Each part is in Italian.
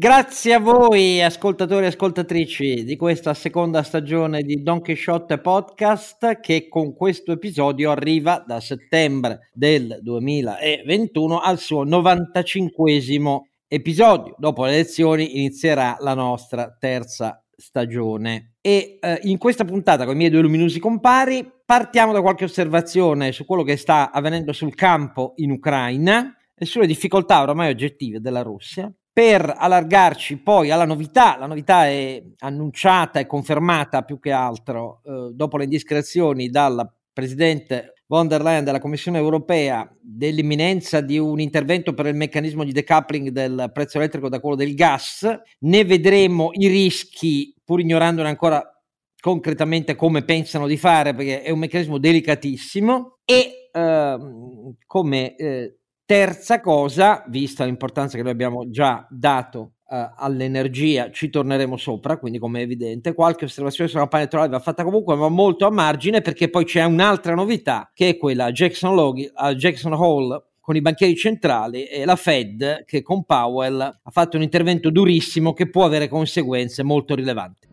Grazie a voi ascoltatori e ascoltatrici di questa seconda stagione di Don Quixote Podcast che con questo episodio arriva da settembre del 2021 al suo 95 episodio. Dopo le elezioni inizierà la nostra terza stagione e eh, in questa puntata con i miei due luminosi compari partiamo da qualche osservazione su quello che sta avvenendo sul campo in Ucraina e sulle difficoltà ormai oggettive della Russia per allargarci poi alla novità, la novità è annunciata e confermata più che altro eh, dopo le indiscrezioni dalla Presidente von der Leyen della Commissione europea dell'imminenza di un intervento per il meccanismo di decoupling del prezzo elettrico da quello del gas, ne vedremo i rischi pur ignorandone ancora concretamente come pensano di fare perché è un meccanismo delicatissimo e eh, come eh, Terza cosa, vista l'importanza che noi abbiamo già dato uh, all'energia, ci torneremo sopra, quindi come è evidente, qualche osservazione sulla campagna elettorale va fatta comunque, ma molto a margine, perché poi c'è un'altra novità, che è quella Jackson, Loghi, a Jackson Hall con i banchieri centrali e la Fed che con Powell ha fatto un intervento durissimo che può avere conseguenze molto rilevanti.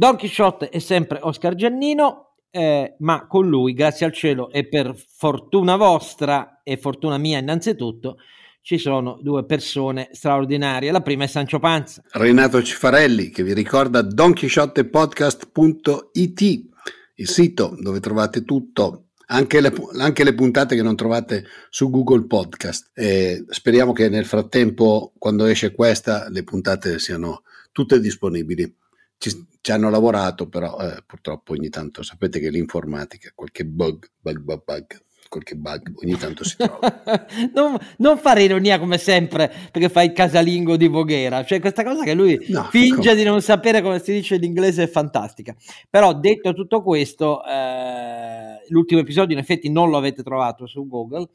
Don Quixote è sempre Oscar Giannino, eh, ma con lui, grazie al cielo e per fortuna vostra e fortuna mia innanzitutto, ci sono due persone straordinarie. La prima è Sancio Panza. Renato Cifarelli, che vi ricorda donchisciottepodcast.it, il sito dove trovate tutto, anche le, anche le, puntate che non trovate su Google Podcast. E speriamo che nel frattempo, quando esce questa, le puntate siano tutte disponibili ci, ci hanno lavorato, però eh, purtroppo ogni tanto sapete che l'informatica, qualche bug, bug, bug, bug qualche bug ogni tanto si trova. non, non, fare ironia come sempre perché fai il casalingo di Voghera, cioè questa cosa che lui no, finge come... di non sapere come si dice in inglese è fantastica. Però detto tutto questo, eh, l'ultimo episodio in effetti non lo avete trovato su Google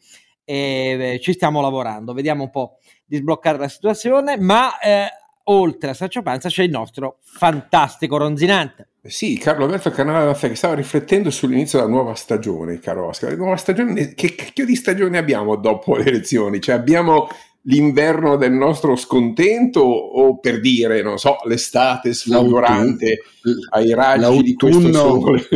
e eh, ci stiamo lavorando, vediamo un po' di sbloccare la situazione, ma eh, oltre a Sancio Panza c'è il nostro fantastico ronzinante. Sì, Carlo Alberto Canale che stava riflettendo sull'inizio della nuova stagione, caro Oscar. La nuova stagione, che cacchio di stagione abbiamo dopo le elezioni? Cioè abbiamo l'inverno del nostro scontento o per dire, non so, l'estate sfolgorante ai raggi l'autunno, di questo sole?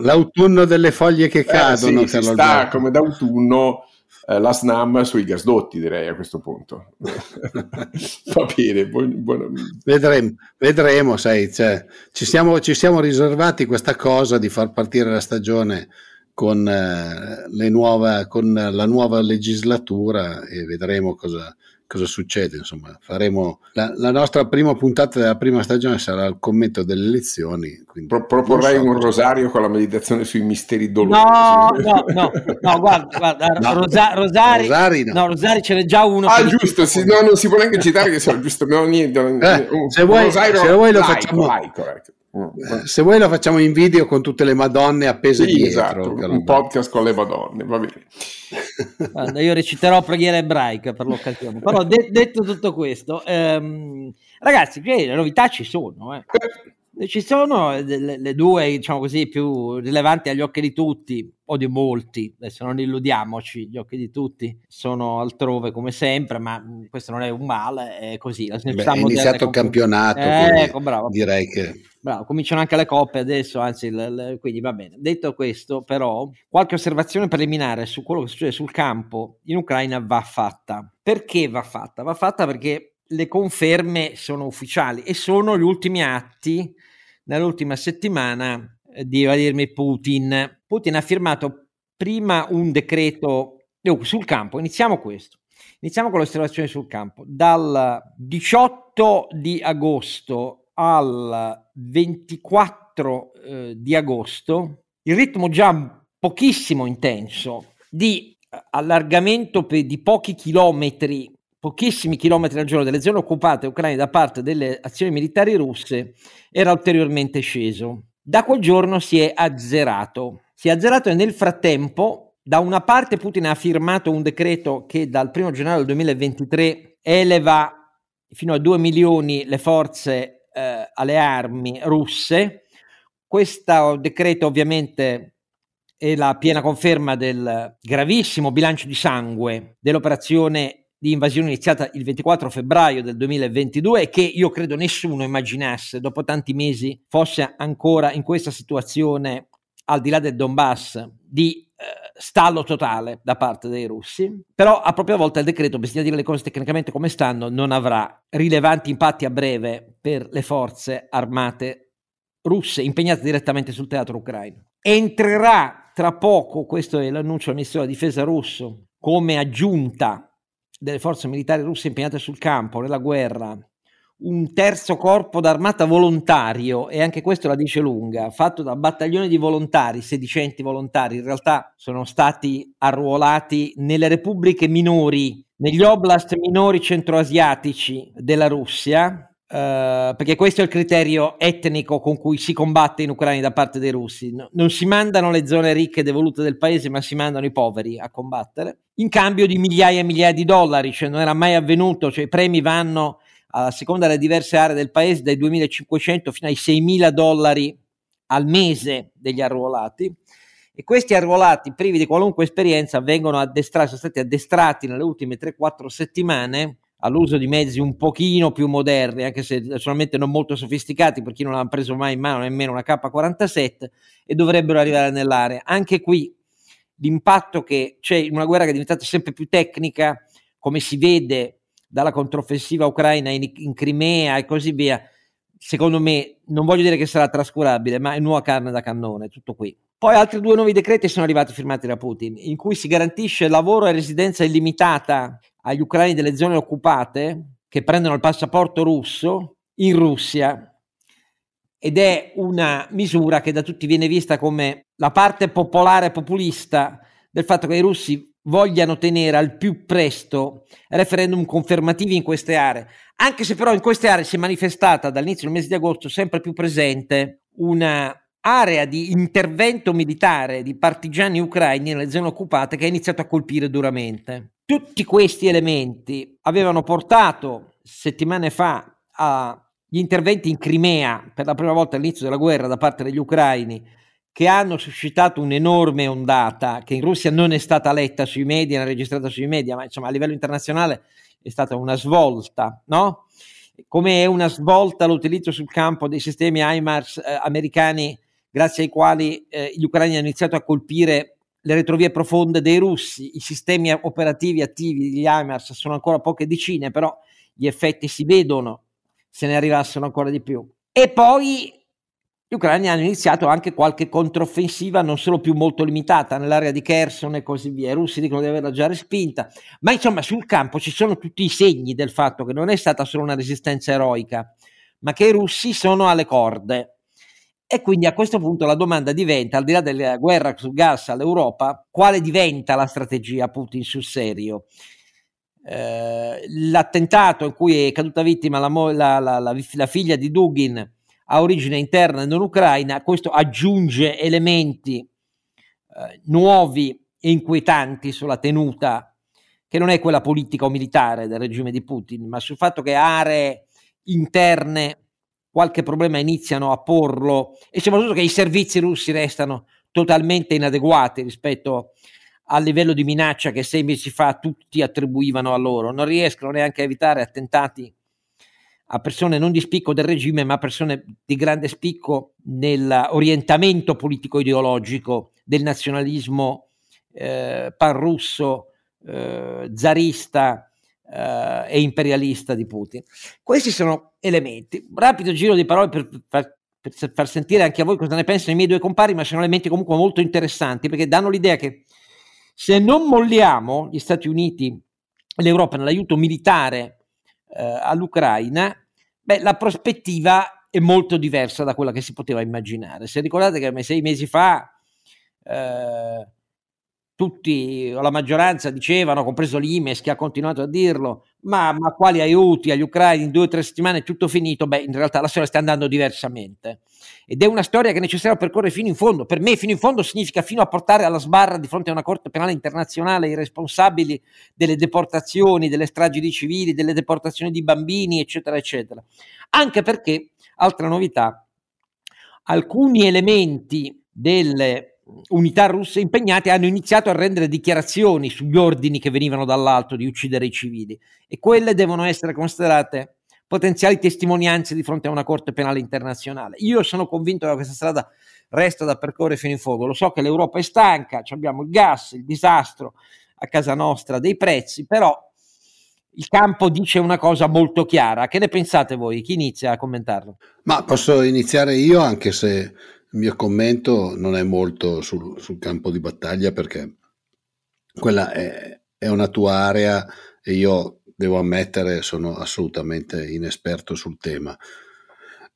l'autunno delle foglie che cadono. Eh, sì, si sta come d'autunno eh, la SNAM sui gasdotti, direi a questo punto. Va bene, buon, buon... Vedremo, vedremo, sai, cioè, ci, siamo, ci siamo riservati questa cosa di far partire la stagione con, eh, nuove, con la nuova legislatura e vedremo cosa, cosa succede. Insomma, faremo la, la, nostra prima puntata della prima stagione sarà il commento delle elezioni. Pro, proporrei so un rosario con la meditazione sui misteri dolorosi. No, no, no, no guarda, guarda no. Rosa, rosari, rosari, no. no. rosari ce n'è già uno. Ah, giusto, sì, no, non si può neanche citare che sia giusto. Abbiamo niente. Eh, un, se, vuoi, se vuoi lo facciamo. Like, like. Eh, se vuoi lo facciamo in video con tutte le madonne appese sì, dietro. Esatto, un podcast con le madonne, va bene. Guarda, io reciterò preghiera ebraica per l'occasione. Però de- detto tutto questo, ehm, ragazzi, le novità ci sono. Eh. Ci sono le, le, due, diciamo così, più rilevanti agli occhi di tutti, o di molti, adesso non illudiamoci, gli occhi di tutti sono altrove come sempre, ma questo non è un male, è così. Beh, è iniziato il campionato, eh, ecco, bravo. direi che... Bravo, cominciano anche le coppe adesso, anzi, le, le, quindi va bene. Detto questo, però, qualche osservazione preliminare su quello che succede sul campo in Ucraina va fatta. Perché va fatta? Va fatta perché le conferme sono ufficiali e sono gli ultimi atti nell'ultima settimana eh, di Vladimir Putin. Putin ha firmato prima un decreto sul campo, iniziamo questo. Iniziamo con le osservazioni sul campo. Dal 18 di agosto al 24 eh, di agosto, il ritmo già pochissimo intenso di allargamento di pochi chilometri pochissimi chilometri al giorno delle zone occupate ucraine da parte delle azioni militari russe era ulteriormente sceso. Da quel giorno si è azzerato. Si è azzerato e nel frattempo, da una parte Putin ha firmato un decreto che dal 1 gennaio 2023 eleva fino a 2 milioni le forze eh, alle armi russe. questo decreto ovviamente è la piena conferma del gravissimo bilancio di sangue dell'operazione di invasione iniziata il 24 febbraio del 2022 e che io credo nessuno immaginasse dopo tanti mesi fosse ancora in questa situazione al di là del Donbass di eh, stallo totale da parte dei russi, però a propria volta il decreto, bisogna dire le cose tecnicamente come stanno, non avrà rilevanti impatti a breve per le forze armate russe impegnate direttamente sul teatro ucraino. Entrerà tra poco, questo è l'annuncio del ministro della difesa russo, come aggiunta delle forze militari russe impegnate sul campo nella guerra, un terzo corpo d'armata volontario, e anche questo la dice lunga, fatto da battaglioni di volontari, sedicenti volontari, in realtà sono stati arruolati nelle repubbliche minori, negli oblast minori centroasiatici della Russia, Uh, perché questo è il criterio etnico con cui si combatte in Ucraina da parte dei russi. No, non si mandano le zone ricche e devolute del paese, ma si mandano i poveri a combattere in cambio di migliaia e migliaia di dollari, cioè non era mai avvenuto, cioè i premi vanno a seconda delle diverse aree del paese dai 2.500 fino ai 6.000 dollari al mese degli arruolati. E questi arruolati, privi di qualunque esperienza, vengono addestrati, sono stati addestrati nelle ultime 3-4 settimane all'uso di mezzi un pochino più moderni, anche se naturalmente non molto sofisticati per chi non l'ha preso mai in mano nemmeno una K47 e dovrebbero arrivare nell'area. Anche qui l'impatto che c'è in una guerra che è diventata sempre più tecnica, come si vede dalla controffensiva ucraina in, in Crimea e così via, secondo me non voglio dire che sarà trascurabile, ma è nuova carne da cannone, tutto qui. Poi altri due nuovi decreti sono arrivati firmati da Putin, in cui si garantisce lavoro e residenza illimitata agli ucraini delle zone occupate che prendono il passaporto russo in Russia. Ed è una misura che da tutti viene vista come la parte popolare populista del fatto che i russi vogliano tenere al più presto referendum confermativi in queste aree, anche se però in queste aree si è manifestata dall'inizio del mese di agosto sempre più presente una area di intervento militare di partigiani ucraini nelle zone occupate che ha iniziato a colpire duramente. Tutti questi elementi avevano portato settimane fa agli interventi in Crimea per la prima volta all'inizio della guerra da parte degli ucraini che hanno suscitato un'enorme ondata che in Russia non è stata letta sui media, non è registrata sui media, ma insomma a livello internazionale è stata una svolta, no? Come è una svolta l'utilizzo sul campo dei sistemi HIMARS eh, americani grazie ai quali eh, gli ucraini hanno iniziato a colpire le retrovie profonde dei russi, i sistemi operativi attivi degli HIMARS sono ancora poche decine, però gli effetti si vedono se ne arrivassero ancora di più. E poi gli ucraini hanno iniziato anche qualche controffensiva, non solo più molto limitata nell'area di Kherson e così via. I russi dicono di averla già respinta, ma insomma sul campo ci sono tutti i segni del fatto che non è stata solo una resistenza eroica, ma che i russi sono alle corde e quindi a questo punto la domanda diventa, al di là della guerra sul gas all'Europa, quale diventa la strategia Putin sul serio? Eh, l'attentato in cui è caduta vittima la, la, la, la, figlia di Dugin ha origine interna e non ucraina, questo aggiunge elementi eh, nuovi e inquietanti sulla tenuta, che non è quella politica o militare del regime di Putin, ma sul fatto che aree interne qualche problema iniziano a porlo e soprattutto che i servizi russi restano totalmente inadeguati rispetto al livello di minaccia che sei mesi fa tutti attribuivano a loro, non riescono neanche a evitare attentati a persone non di spicco del regime, ma a persone di grande spicco nell'orientamento politico ideologico del nazionalismo eh, panrusso, eh, zarista, uh, e imperialista di Putin. Questi sono elementi. Rapido giro di parole per far, per far sentire anche a voi cosa ne pensano i miei due compari, ma sono elementi comunque molto interessanti perché danno l'idea che se non molliamo gli Stati Uniti e l'Europa nell'aiuto militare uh, all'Ucraina, beh, la prospettiva è molto diversa da quella che si poteva immaginare. Se ricordate che sei mesi fa eh, tutti o la maggioranza dicevano, compreso l'Imes che ha continuato a dirlo, ma, ma quali aiuti agli ucraini in due o tre settimane è tutto finito? Beh, in realtà la storia sta andando diversamente. Ed è una storia che è necessario percorrere fino in fondo. Per me fino in fondo significa fino a portare alla sbarra di fronte a una Corte Penale Internazionale i responsabili delle deportazioni, delle stragi di civili, delle deportazioni di bambini, eccetera, eccetera. Anche perché, altra novità, alcuni elementi delle unità russe impegnate hanno iniziato a rendere dichiarazioni sugli ordini che venivano dall'alto di uccidere i civili e quelle devono essere considerate potenziali testimonianze di fronte a una corte penale internazionale. Io sono convinto che questa strada resta da percorrere fino in fondo. Lo so che l'Europa è stanca, abbiamo il gas, il disastro a casa nostra dei prezzi, però il campo dice una cosa molto chiara. Che ne pensate voi? Chi inizia a commentarlo? Ma posso iniziare io, anche se il mio commento non è molto sul, sul campo di battaglia, perché quella è, è, una tua area e io devo ammettere sono assolutamente inesperto sul tema.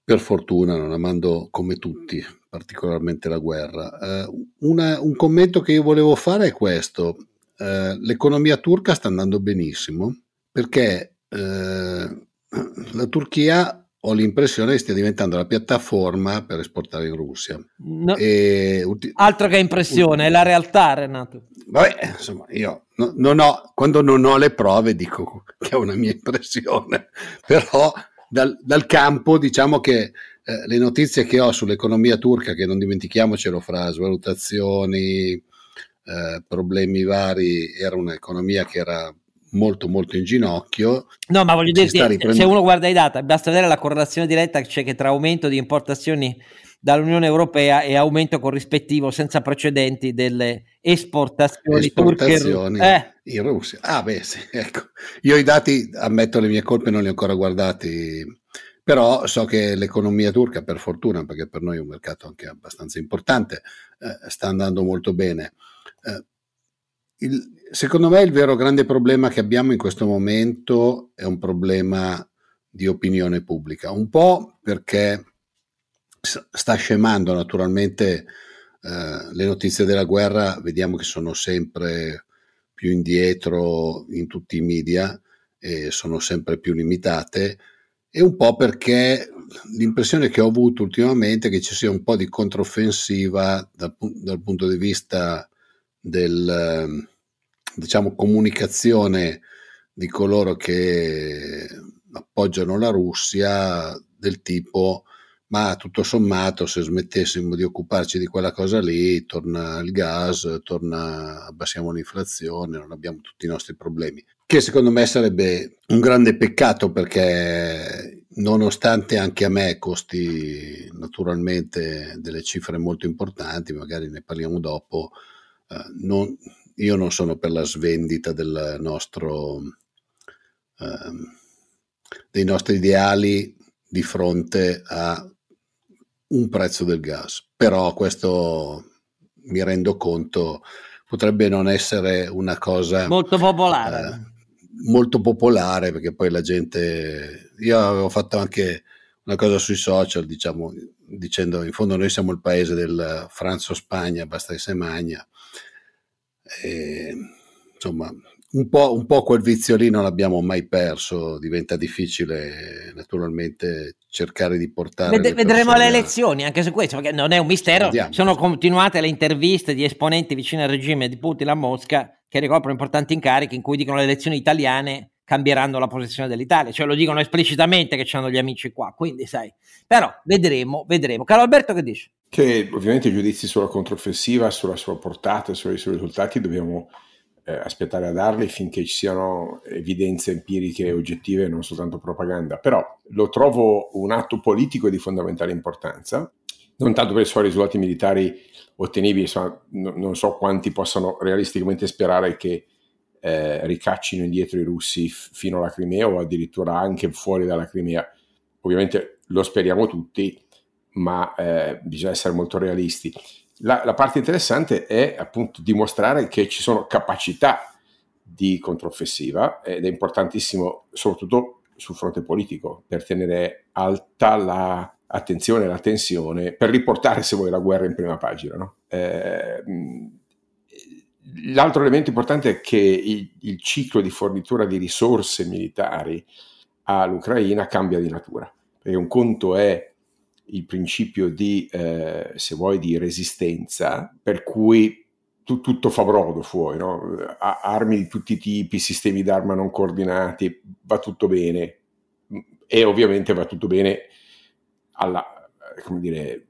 Per fortuna non amando come tutti particolarmente la guerra. Uh, una, un commento che io volevo fare è questo. Uh, l'economia turca sta andando benissimo perché uh, la Turchia ho l'impressione che stia diventando la piattaforma per esportare in Russia. No, e, altro che impressione, è la realtà, Renato. Vabbè, insomma, io no, non ho, quando non ho le prove dico che è una mia impressione, però dal, dal campo diciamo che eh, le notizie che ho sull'economia turca, che non dimentichiamocelo fra svalutazioni, eh, problemi vari, era un'economia che era molto molto in ginocchio. No, ma voglio dire, riprendendo... se uno guarda i dati, basta vedere la correlazione diretta c'è che tra aumento di importazioni dall'Unione Europea e aumento corrispettivo senza precedenti delle esportazioni, esportazioni turche eh. in Russia. Ah, beh, sì, ecco. Io i dati, ammetto le mie colpe, non li ho ancora guardati, però so che l'economia turca, per fortuna, perché per noi è un mercato anche abbastanza importante, eh, sta andando molto bene. Eh, il, secondo me il vero grande problema che abbiamo in questo momento è un problema di opinione pubblica, un po' perché sta scemando naturalmente eh, le notizie della guerra, vediamo che sono sempre più indietro in tutti i media e sono sempre più limitate e un po' perché l'impressione che ho avuto ultimamente è che ci sia un po' di controffensiva dal, dal punto di vista del diciamo comunicazione di coloro che appoggiano la Russia del tipo ma tutto sommato se smettessimo di occuparci di quella cosa lì torna il gas, torna, abbassiamo l'inflazione, non abbiamo tutti i nostri problemi. Che secondo me sarebbe un grande peccato perché nonostante anche a me costi naturalmente delle cifre molto importanti, magari ne parliamo dopo, eh, non, io non sono per la svendita nostro, eh, dei nostri ideali di fronte a un prezzo del gas, però questo mi rendo conto potrebbe non essere una cosa molto popolare. Eh, molto popolare perché poi la gente io avevo fatto anche una cosa sui social diciamo dicendo in fondo noi siamo il paese del Franzo Spagna basta che se magna e, insomma un po', un po' quel vizio lì non l'abbiamo mai perso, diventa difficile naturalmente cercare di portare... Ved- vedremo le elezioni anche su questo, perché non è un mistero, Vediamo. sono continuate le interviste di esponenti vicini al regime di Putin a Mosca che ricoprono importanti incarichi in cui dicono le elezioni italiane cambieranno la posizione dell'Italia, cioè lo dicono esplicitamente che hanno gli amici qua, quindi sai, però vedremo, vedremo. Caro Alberto che dice? Che ovviamente i giudizi sulla controffensiva, sulla sua portata, sui suoi risultati dobbiamo eh, aspettare a darli finché ci siano evidenze empiriche e oggettive non soltanto propaganda. Però lo trovo un atto politico di fondamentale importanza, non tanto per i suoi risultati militari ottenibili, insomma, no, non so quanti possano realisticamente sperare che eh, ricaccino indietro i russi f- fino alla Crimea o addirittura anche fuori dalla Crimea. Ovviamente lo speriamo tutti, ma eh, bisogna essere molto realisti. La, la, parte interessante è appunto dimostrare che ci sono capacità di controffensiva ed è importantissimo soprattutto sul fronte politico per tenere alta la, e la tensione, per riportare se vuoi la guerra in prima pagina. No? Eh, l'altro elemento importante è che il, il ciclo di fornitura di risorse militari all'Ucraina cambia di natura, perché un conto è il principio di, eh, se vuoi, di resistenza, per cui tu, tutto fa brodo fuori, no? armi di tutti i tipi, sistemi d'arma non coordinati, va tutto bene e ovviamente va tutto bene alla, come dire,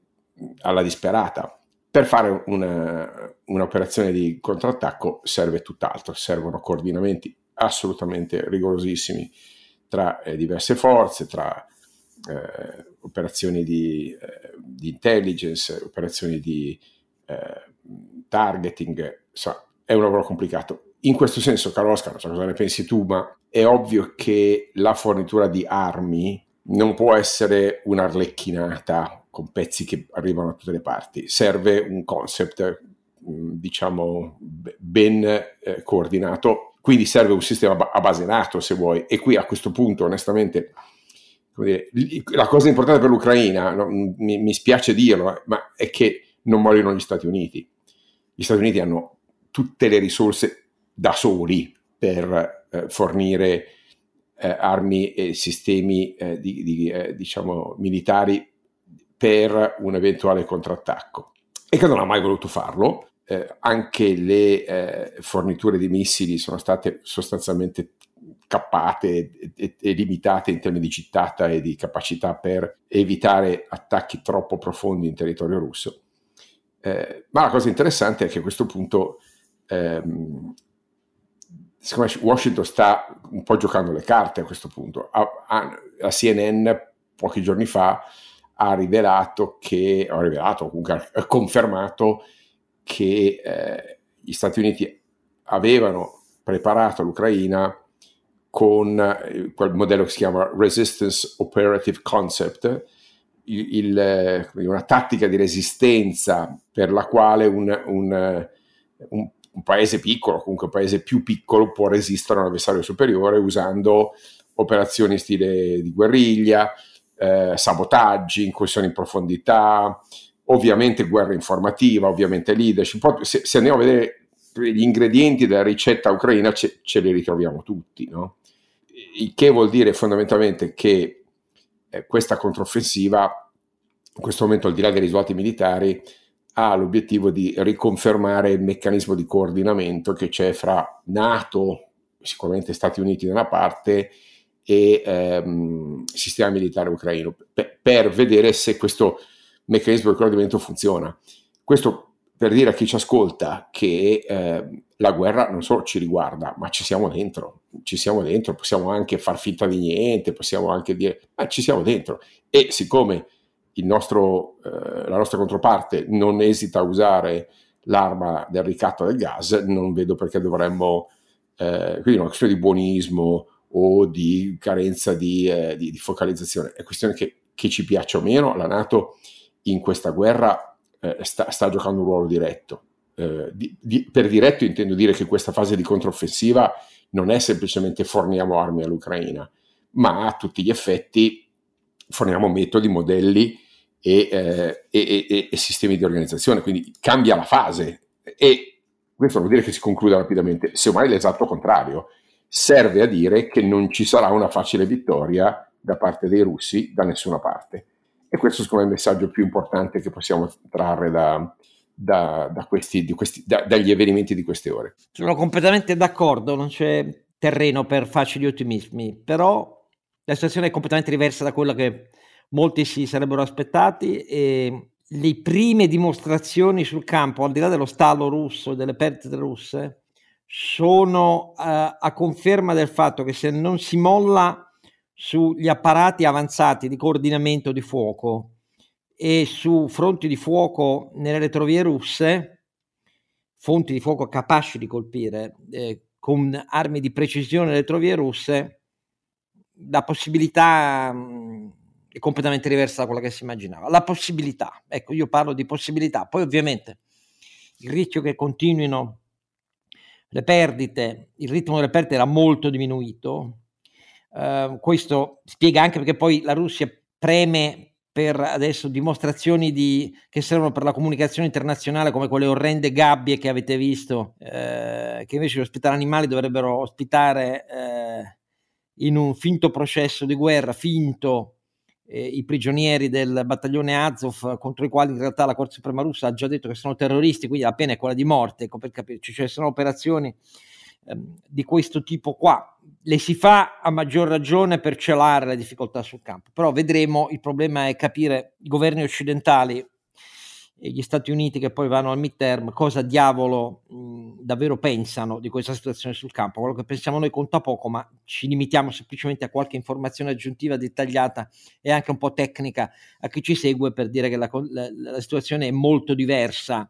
alla disperata. Per fare una, un'operazione di contrattacco serve tutt'altro, servono coordinamenti assolutamente rigorosissimi tra eh, diverse forze, tra eh, operazioni di, eh, di, intelligence, operazioni di eh, targeting, insomma, è un lavoro complicato. In questo senso, caro Oscar, non so cosa ne pensi tu, ma è ovvio che la fornitura di armi non può essere un'arlecchinata con pezzi che arrivano da tutte le parti, serve un concept, mm, diciamo, ben eh, coordinato, quindi serve un sistema a base NATO, se vuoi, e qui a questo punto, onestamente, dire, la cosa importante per l'Ucraina, no, mi, mi, spiace dirlo, ma è che non muoiono gli Stati Uniti. Gli Stati Uniti hanno tutte le risorse da soli per eh, fornire eh, armi e sistemi eh, di, di, eh, diciamo, militari per un eventuale contrattacco e che non ha mai voluto farlo. Eh, anche le eh, forniture di missili sono state sostanzialmente cappate e, e, limitate in termini di cittata e di capacità per evitare attacchi troppo profondi in territorio russo. Eh, ma la cosa interessante è che a questo punto ehm, Washington sta un po' giocando le carte a questo punto, a, a, la CNN pochi giorni fa ha rivelato che, ha rivelato, comunque ha confermato che eh, gli Stati Uniti avevano preparato l'Ucraina con eh, quel modello che si chiama Resistance Operative Concept, il, il, una tattica di resistenza per la quale un, un, un un paese piccolo, comunque un paese più piccolo, può resistere a un avversario superiore usando operazioni stile di guerriglia, eh, sabotaggi, incursioni in profondità, ovviamente guerra informativa, ovviamente leadership. Se, se andiamo a vedere gli ingredienti della ricetta ucraina, ce, ce li ritroviamo tutti, no? Il che vuol dire fondamentalmente che eh, questa controffensiva, in questo momento al di là dei risultati militari, ha l'obiettivo di riconfermare il meccanismo di coordinamento che c'è fra Nato, sicuramente Stati Uniti da una parte, e ehm, sistema militare ucraino, per, per vedere se questo meccanismo di coordinamento funziona. Questo per dire a chi ci ascolta che eh, la guerra non solo ci riguarda, ma ci siamo dentro, ci siamo dentro, possiamo anche far finta di niente, possiamo anche dire, ma ci siamo dentro. E siccome nostro, eh, la nostra controparte non esita a usare l'arma del ricatto del gas, non vedo perché dovremmo, eh, quindi una questione di buonismo o di carenza di, eh, di, di focalizzazione, è questione che, che, ci piaccia o meno, la Nato in questa guerra eh, sta, sta, giocando un ruolo diretto. Eh, di, per diretto intendo dire che questa fase di controffensiva non è semplicemente forniamo armi all'Ucraina, ma a tutti gli effetti forniamo metodi, modelli e, eh, e, e, e, sistemi di organizzazione, quindi cambia la fase. E questo vuol dire che si conclude rapidamente, semmai l'esatto contrario, serve a dire che non ci sarà una facile vittoria da parte dei russi da nessuna parte. E questo secondo me è il messaggio più importante che possiamo trarre da, da, da questi, questi, da, dagli avvenimenti di queste ore. Sono completamente d'accordo, non c'è terreno per facili ottimismi, però la situazione è completamente diversa da quella che molti si sarebbero aspettati e le prime dimostrazioni sul campo, al di là dello stallo russo e delle perdite russe, sono uh, a conferma del fatto che se non si molla sugli apparati avanzati di coordinamento di fuoco e su fronti di fuoco nelle retrovie russe, fonti di fuoco capaci di colpire eh, con armi di precisione le retrovie russe, la possibilità mh, è completamente diversa da quella che si immaginava. La possibilità, ecco, io parlo di possibilità, poi ovviamente il rischio che continuino le perdite, il ritmo delle perdite era molto diminuito. Uh, questo spiega anche perché poi la Russia preme per adesso dimostrazioni di, che servono per la comunicazione internazionale come quelle orrende gabbie che avete visto, eh, che invece di ospitare animali dovrebbero ospitare eh, in un finto processo di guerra, finto, eh, i prigionieri del battaglione Azov contro i quali in realtà la Corte Suprema russa ha già detto che sono terroristi, quindi la pena è quella di morte, ecco per capirci, cioè sono operazioni ehm, di questo tipo qua. Le si fa a maggior ragione per celare le difficoltà sul campo, però vedremo, il problema è capire i governi occidentali gli Stati Uniti che poi vanno al midterm, cosa diavolo mh, davvero pensano di questa situazione sul campo. Quello che pensiamo noi conta poco, ma ci limitiamo semplicemente a qualche informazione aggiuntiva dettagliata e anche un po' tecnica a chi ci segue per dire che la, la, la situazione è molto diversa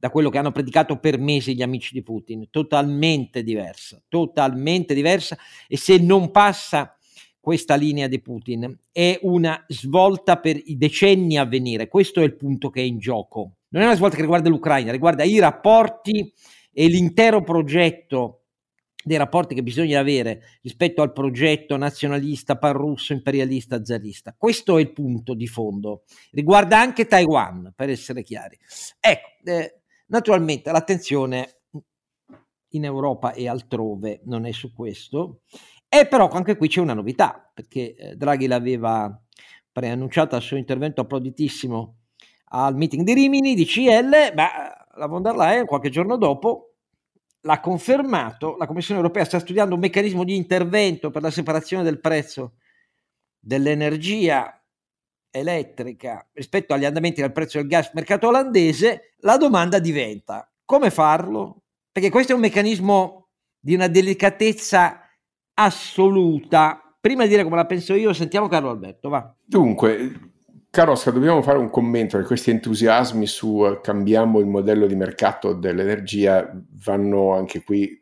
da quello che hanno predicato per mesi gli amici di Putin, totalmente diversa, totalmente diversa e se non passa questa linea di Putin è una svolta per i decenni a venire, questo è il punto che è in gioco. Non è una svolta che riguarda l'Ucraina, riguarda i rapporti e l'intero progetto dei rapporti che bisogna avere rispetto al progetto nazionalista, panrusso, imperialista, zarista. Questo è il punto di fondo. Riguarda anche Taiwan, per essere chiari. Ecco, eh, Naturalmente l'attenzione in Europa e altrove non è su questo, e però anche qui c'è una novità, perché eh, Draghi l'aveva preannunciata al suo intervento applauditissimo al meeting di Rimini di CL, ma la von der Leyen qualche giorno dopo l'ha confermato, la Commissione europea sta studiando un meccanismo di intervento per la separazione del prezzo dell'energia elettrica rispetto agli andamenti del prezzo del gas mercato olandese, la domanda diventa come farlo? Perché questo è un meccanismo di una delicatezza assoluta. Prima di dire come la penso io, sentiamo Carlo Alberto, va. Dunque, caro Oscar, dobbiamo fare un commento che questi entusiasmi su cambiamo il modello di mercato dell'energia vanno anche qui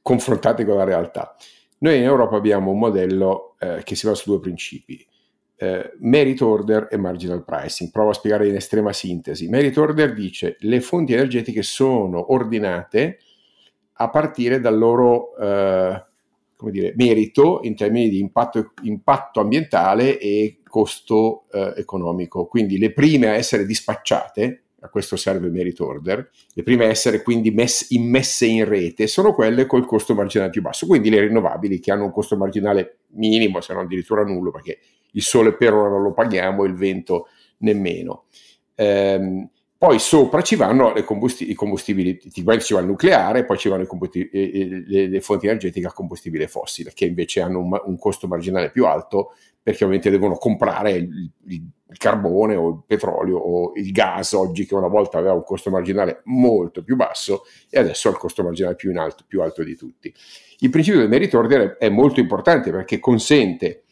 confrontati con la realtà. Noi in Europa abbiamo un modello eh, che si basa su due principi eh, merit order e marginal pricing. Provo a spiegare in estrema sintesi. Merit order dice le fonti energetiche sono ordinate a partire dal loro eh, come dire, merito in termini di impatto, impatto ambientale e costo eh, economico. Quindi le prime a essere dispacciate, a questo serve merit order, le prime a essere quindi mess, immesse in rete sono quelle col costo marginale più basso, quindi le rinnovabili che hanno un costo marginale minimo, se non addirittura nullo, perché il sole per ora non lo paghiamo, il vento nemmeno. Ehm, poi sopra ci vanno combusti- i combustibili, ci va il nucleare, poi ci vanno le, le, fonti energetiche a combustibile fossile, che invece hanno un, un, costo marginale più alto perché ovviamente devono comprare il, il, il, carbone o il petrolio o il gas oggi che una volta aveva un costo marginale molto più basso e adesso ha il costo marginale più, alto, più alto di tutti. Il principio del merit order è molto importante perché consente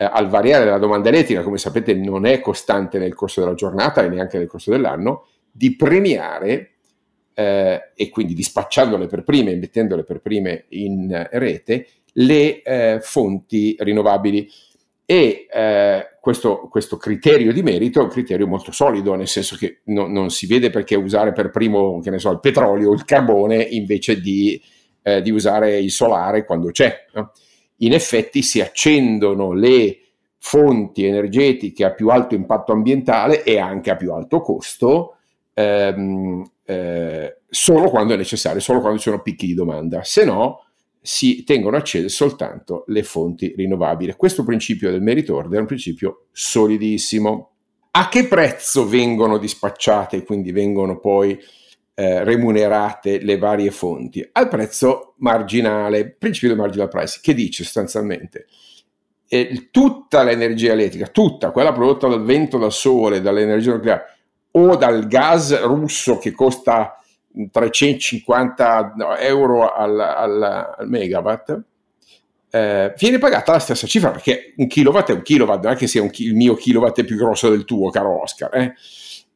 eh, al variare della domanda elettrica, come sapete non è costante nel corso della giornata e neanche nel corso dell'anno, di premiare eh, e quindi dispacciandole per prime, mettendole per prime in rete, le eh, fonti rinnovabili. E eh, questo, questo, criterio di merito è un criterio molto solido, nel senso che no, non si vede perché usare per primo, so, il petrolio o il carbone invece di, eh, di usare il solare quando c'è. No? In effetti si accendono le fonti energetiche a più alto impatto ambientale e anche a più alto costo ehm, eh, solo quando è necessario, solo quando ci sono picchi di domanda, se no si tengono accese soltanto le fonti rinnovabili. Questo principio del merit order è un principio solidissimo. A che prezzo vengono dispacciate, quindi vengono poi eh, remunerate le varie fonti al prezzo marginale, principio del marginal price, che dice sostanzialmente eh, tutta l'energia elettrica, tutta quella prodotta dal vento, dal sole, dall'energia nucleare o dal gas russo che costa 350 euro al, al, al megawatt, eh, viene pagata la stessa cifra perché un kilowatt è un kilowatt, non è che sia un, il mio kilowatt è più grosso del tuo, caro Oscar. Eh?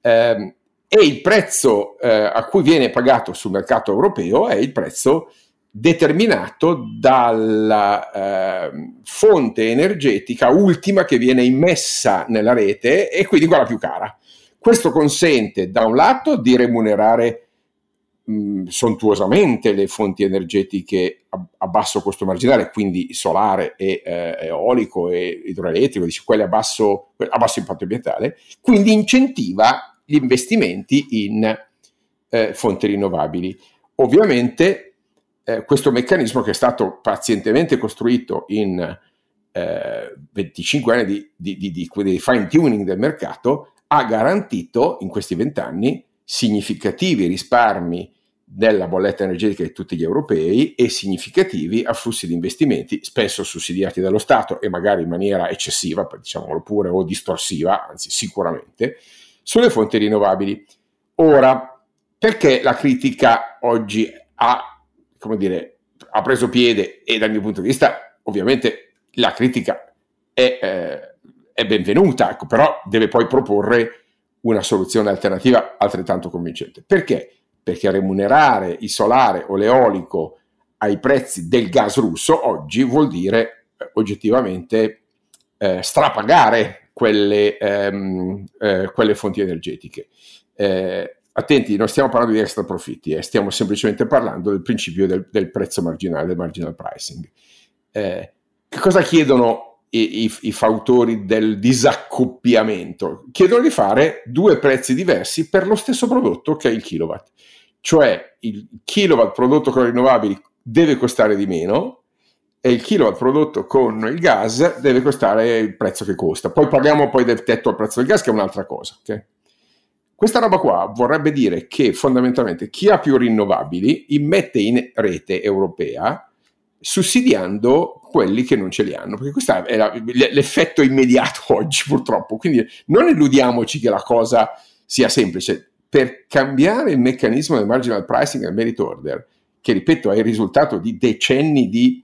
Eh, e il prezzo eh, a cui viene pagato sul mercato europeo è il prezzo determinato dalla eh, fonte energetica ultima che viene immessa nella rete e quindi quella più cara. Questo consente da un lato di remunerare mh, sontuosamente le fonti energetiche a, a, basso costo marginale, quindi solare e eh, eolico e idroelettrico, quelle a basso, a basso impatto ambientale, quindi incentiva gli investimenti in eh, fonti rinnovabili. Ovviamente eh, questo meccanismo che è stato pazientemente costruito in eh, 25 anni di, di, di, di fine tuning del mercato ha garantito in questi 20 anni significativi risparmi della bolletta energetica di tutti gli europei e significativi afflussi di investimenti, spesso sussidiati dallo Stato e magari in maniera eccessiva, diciamolo pure, o distorsiva, anzi sicuramente, sulle fonti rinnovabili. Ora, perché la critica oggi ha, come dire, ha preso piede e dal mio punto di vista ovviamente la critica è, eh, è benvenuta, ecco, però deve poi proporre una soluzione alternativa altrettanto convincente. Perché? Perché remunerare il solare o l'eolico ai prezzi del gas russo oggi vuol dire eh, oggettivamente eh, strapagare quelle, ehm, eh, quelle, fonti energetiche. Eh, attenti, non stiamo parlando di extra profitti, eh, stiamo semplicemente parlando del principio del, del prezzo marginale, del marginal pricing. Eh, che cosa chiedono i, i, i, fautori del disaccoppiamento? Chiedono di fare due prezzi diversi per lo stesso prodotto che è il kilowatt. Cioè il kilowatt prodotto con rinnovabili deve costare di meno e il kilowatt prodotto con il gas deve costare il prezzo che costa. Poi parliamo poi del tetto al prezzo del gas che è un'altra cosa. Okay? Questa roba qua vorrebbe dire che fondamentalmente chi ha più rinnovabili immette in rete europea sussidiando quelli che non ce li hanno, perché questo è l'effetto immediato oggi purtroppo, quindi non illudiamoci che la cosa sia semplice, per cambiare il meccanismo del marginal pricing e del merit order, che ripeto è il risultato di decenni di,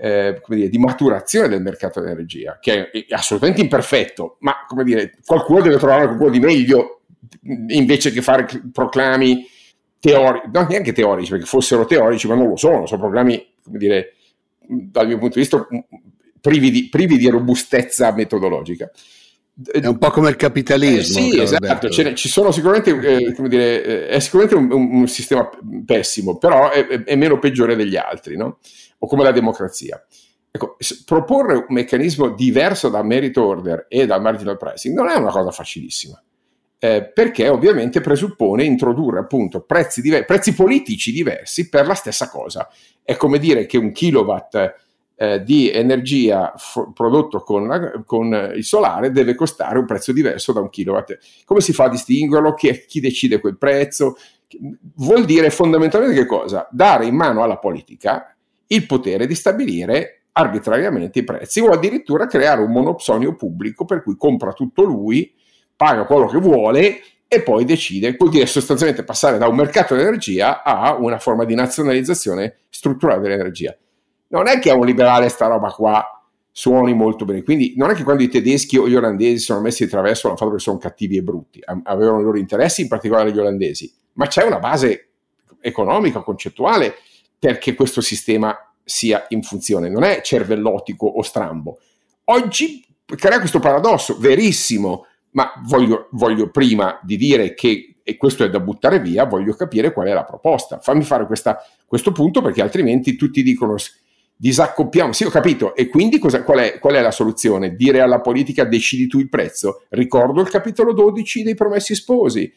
eh, dire, di maturazione del mercato dell'energia, che è, assolutamente imperfetto, ma come dire, qualcuno deve trovare qualcuno di meglio invece che fare proclami teorici, no, neanche teorici, perché fossero teorici, ma non lo sono, sono proclami, come dire, dal mio punto di vista, privi di, privi di robustezza metodologica. È un po' come il capitalismo. Eh, sì, esatto, ne, ci sono sicuramente, eh, come dire, eh, è sicuramente un, un, un sistema pessimo, però è, è, meno peggiore degli altri, no? O come la democrazia. Ecco, proporre un meccanismo diverso da merit order e dal marginal pricing non è una cosa facilissima. Eh, perché ovviamente presuppone introdurre appunto prezzi, diver- prezzi politici diversi per la stessa cosa. È come dire che un kilowatt eh, di energia f- prodotto con, con, il solare deve costare un prezzo diverso da un kilowatt. Come si fa a distinguerlo? Chi, chi decide quel prezzo? Vuol dire fondamentalmente che cosa? Dare in mano alla politica il potere di stabilire arbitrariamente i prezzi o addirittura creare un monopsonio pubblico per cui compra tutto lui paga quello che vuole e poi decide, vuol dire sostanzialmente passare da un mercato dell'energia a una forma di nazionalizzazione strutturale dell'energia. Non è che a un liberale sta roba qua suoni molto bene, quindi non è che quando i tedeschi o gli olandesi sono messi di traverso l'hanno fatto perché sono cattivi e brutti, avevano i loro interessi, in particolare gli olandesi, ma c'è una base economica, concettuale, perché questo sistema sia in funzione, non è cervellotico o strambo. Oggi crea questo paradosso verissimo, ma voglio, voglio, prima di dire che e questo è da buttare via, voglio capire qual è la proposta. Fammi fare questa, questo punto perché altrimenti tutti dicono disaccoppiamo. Sì, ho capito. E quindi cosa, qual, è, qual, è, la soluzione? Dire alla politica decidi tu il prezzo. Ricordo il capitolo 12 dei Promessi Sposi.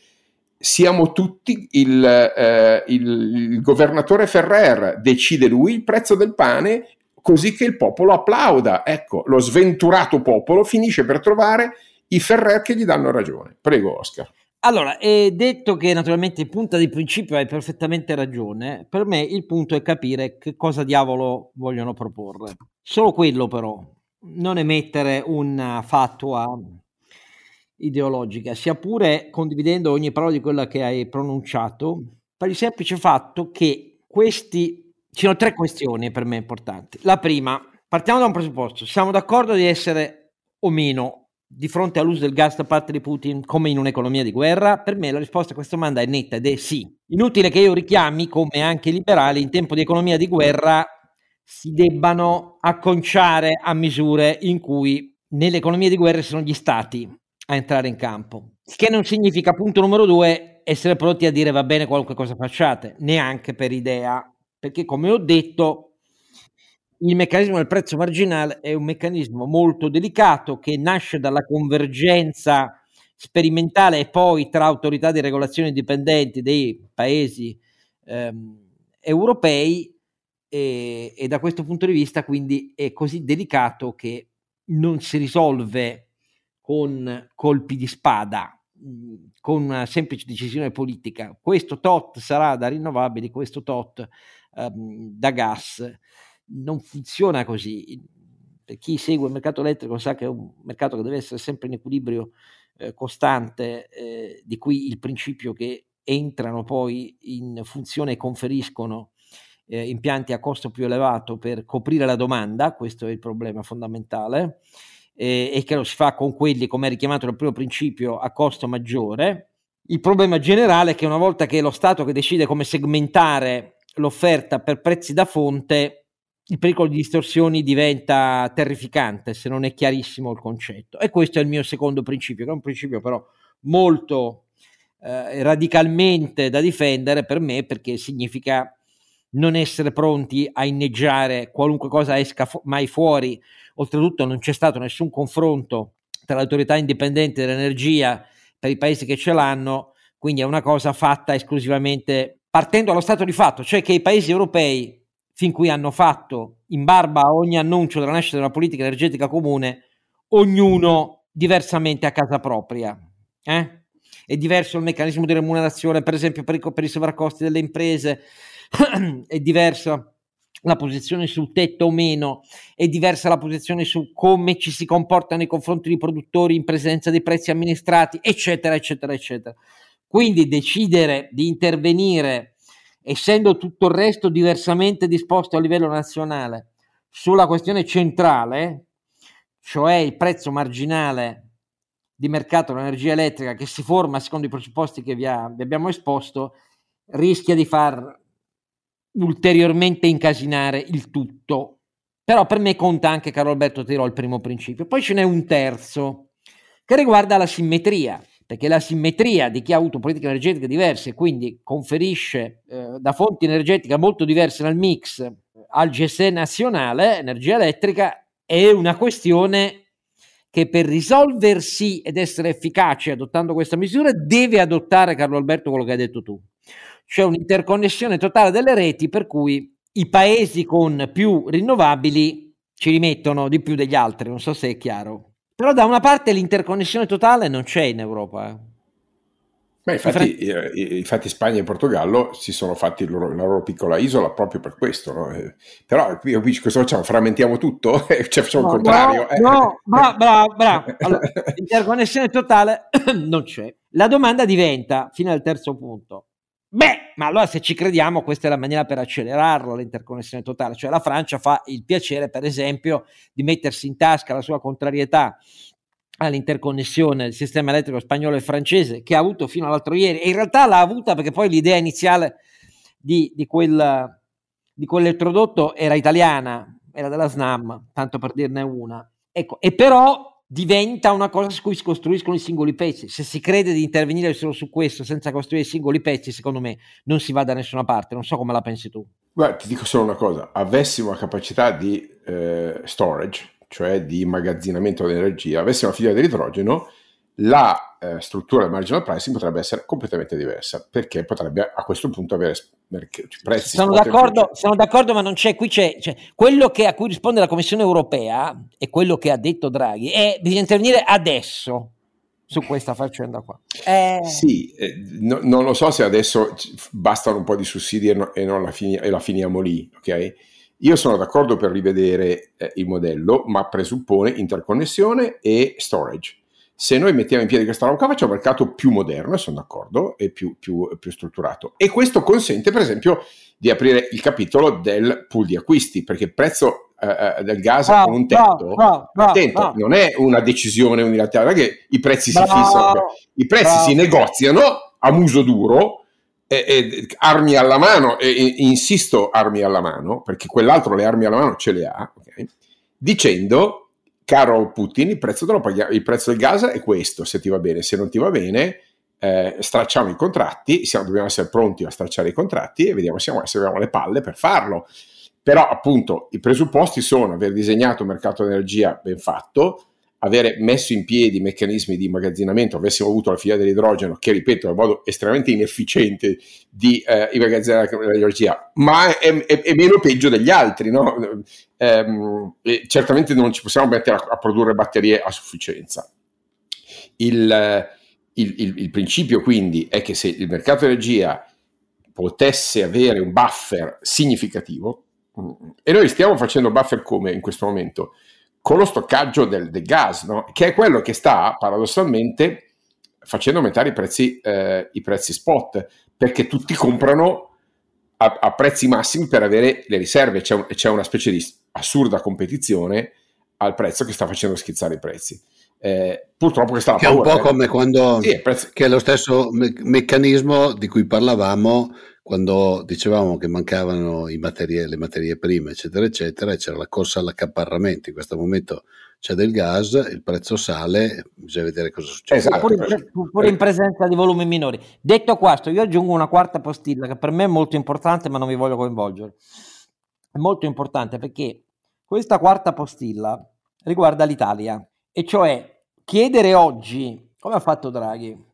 Siamo tutti il, eh, il, il governatore Ferrer, decide lui il prezzo del pane così che il popolo applauda. Ecco, lo sventurato popolo finisce per trovare i Ferrer che gli danno ragione. Prego, Oscar. Allora, è detto che naturalmente in punta di principio hai perfettamente ragione, per me il punto è capire che cosa diavolo vogliono proporre. Solo quello però, non emettere una fatua ideologica, sia pure condividendo ogni parola di quella che hai pronunciato, per il semplice fatto che questi, ci sono tre questioni per me importanti. La prima, partiamo da un presupposto, siamo d'accordo di essere o meno di fronte all'uso del gas da parte di Putin come in un'economia di guerra? Per me la risposta a questa domanda è netta ed è sì. Inutile che io richiami, come anche i liberali, in tempo di economia di guerra si debbano acconciare a misure in cui nelle economie di guerra sono gli stati a entrare in campo. Il che non significa, punto numero due, essere pronti a dire va bene qualunque cosa facciate, neanche per idea, perché come ho detto il meccanismo del prezzo marginale è un meccanismo molto delicato che nasce dalla convergenza sperimentale e poi tra autorità di regolazione indipendenti dei paesi ehm, europei e, e da questo punto di vista quindi è così delicato che non si risolve con colpi di spada, con una semplice decisione politica. Questo tot sarà da rinnovabili, questo tot ehm, da gas non funziona così. Per chi segue il mercato elettrico sa che è un mercato che deve essere sempre in equilibrio eh, costante, eh, di qui il principio che entrano poi in funzione e conferiscono eh, impianti a costo più elevato per coprire la domanda, questo è il problema fondamentale, eh, e che lo si fa con quelli, come è richiamato nel primo principio, a costo maggiore. Il problema generale è che una volta che è lo Stato che decide come segmentare l'offerta per prezzi da fonte, il pericolo di distorsioni diventa terrificante se non è chiarissimo il concetto. E questo è il mio secondo principio, che è un principio però molto eh, radicalmente da difendere per me perché significa non essere pronti a inneggiare qualunque cosa esca fu- mai fuori. Oltretutto non c'è stato nessun confronto tra l'autorità indipendente dell'energia per i paesi che ce l'hanno, quindi è una cosa fatta esclusivamente partendo dallo stato di fatto, cioè che i paesi europei fin qui hanno fatto in barba a ogni annuncio della nascita una politica energetica comune, ognuno diversamente a casa propria. Eh? È diverso il meccanismo di remunerazione, per esempio per i, per i sovraccosti delle imprese, è diversa la posizione sul tetto o meno, è diversa la posizione su come ci si comporta nei confronti dei produttori in presenza dei prezzi amministrati, eccetera, eccetera, eccetera. Quindi decidere di intervenire, essendo tutto il resto diversamente disposto a livello nazionale, sulla questione centrale, cioè il prezzo marginale di mercato dell'energia elettrica che si forma secondo i presupposti che vi, ha, vi abbiamo esposto, rischia di far ulteriormente incasinare il tutto. Però per me conta anche, caro Alberto, tirò il primo principio. Poi ce n'è un terzo che riguarda la simmetria, perché la simmetria di chi ha avuto politiche energetiche diverse e quindi conferisce eh, da fonti energetiche molto diverse nel mix al GSE nazionale, energia elettrica, è una questione che per risolversi ed essere efficace adottando questa misura deve adottare, Carlo Alberto, quello che hai detto tu c'è un'interconnessione totale delle reti per cui i paesi con più rinnovabili ci rimettono di più degli altri, non so se è chiaro. Però da una parte l'interconnessione totale non c'è in Europa. Eh. Beh, infatti, eh, infatti, Spagna e Portogallo si sono fatti loro, la loro piccola isola proprio per questo. No? Eh, però qui, qui cosa facciamo? Frammentiamo tutto? cioè facciamo no, il contrario? No, no bravo, bravo, bravo. Allora, l'interconnessione totale non c'è. La domanda diventa, fino al terzo punto, Beh, ma allora se ci crediamo, questa è la maniera per accelerarlo, l'interconnessione totale. Cioè la Francia fa il piacere, per esempio, di mettersi in tasca la sua contrarietà all'interconnessione del sistema elettrico spagnolo e francese, che ha avuto fino all'altro ieri, e in realtà l'ha avuta perché poi l'idea iniziale di, di, quel, di quell'elettrodotto era italiana, era della SNAM, tanto per dirne una. Ecco, e però diventa una cosa su cui si costruiscono i singoli pezzi. Se si crede di intervenire solo su questo senza costruire i singoli pezzi, secondo me non si va da nessuna parte. Non so come la pensi tu. Guarda, ti dico solo una cosa: avessimo la capacità di eh, storage, cioè di immagazzinamento dell'energia, avessimo la filiera dell'idrogeno, la eh, struttura del marginal pricing potrebbe essere completamente diversa perché potrebbe a questo punto avere prezzi sono d'accordo, sono d'accordo ma non c'è qui c'è, c'è, quello che a cui risponde la Commissione europea e quello che ha detto Draghi è bisogna intervenire adesso su questa faccenda qua. Eh... sì, eh, no, non lo so se adesso bastano un po' di sussidi e, no, e, la, fini, e la finiamo lì ok? Io sono d'accordo per rivedere eh, il modello ma presuppone interconnessione e storage se noi mettiamo in piedi questa roba qua facciamo un mercato più moderno, e sono d'accordo, e più, più, più, strutturato. E questo consente, per esempio, di aprire il capitolo del pool di acquisti, perché il prezzo eh, eh del gas oh, con un tetto, oh, oh, attento, non è una decisione unilaterale, che i prezzi si fissano, i prezzi si negoziano a muso duro, e, e, armi alla mano, e, e, insisto armi alla mano, perché quell'altro le armi alla mano ce le ha, okay? dicendo caro Putin, il prezzo, il prezzo, del gas è questo, se ti va bene, se non ti va bene, eh, stracciamo i contratti, siamo, dobbiamo essere pronti a stracciare i contratti e vediamo se abbiamo le palle per farlo. Però appunto i presupposti sono aver disegnato un mercato energia ben fatto, avere messo in piedi meccanismi di immagazzinamento, avessimo avuto la filiera dell'idrogeno, che ripeto è un modo estremamente inefficiente di eh, immagazzinare l'energia, ma è, è, è, meno peggio degli altri. No? Ehm, certamente non ci possiamo mettere a, a produrre batterie a sufficienza. Il, il, il, il principio quindi è che se il mercato energia potesse avere un buffer significativo, e noi stiamo facendo buffer come in questo momento? Con lo stoccaggio del, del gas, no? che è quello che sta paradossalmente facendo aumentare i prezzi, eh, i prezzi spot, perché tutti comprano a, a, prezzi massimi per avere le riserve, c'è, un, c'è, una specie di assurda competizione al prezzo che sta facendo schizzare i prezzi. Eh, purtroppo questa che è un po' come quando sì, prezzo... che è lo stesso me- meccanismo di cui parlavamo quando dicevamo che mancavano materie, le materie prime, eccetera, eccetera, e c'era la corsa all'accaparramento. In questo momento c'è del gas, il prezzo sale, bisogna vedere cosa succede. Esatto. Pure, in, pure in presenza di volumi minori. Detto questo, io aggiungo una quarta postilla che per me è molto importante, ma non vi voglio coinvolgere. È molto importante perché questa quarta postilla riguarda l'Italia, e cioè chiedere oggi, come ha fatto Draghi,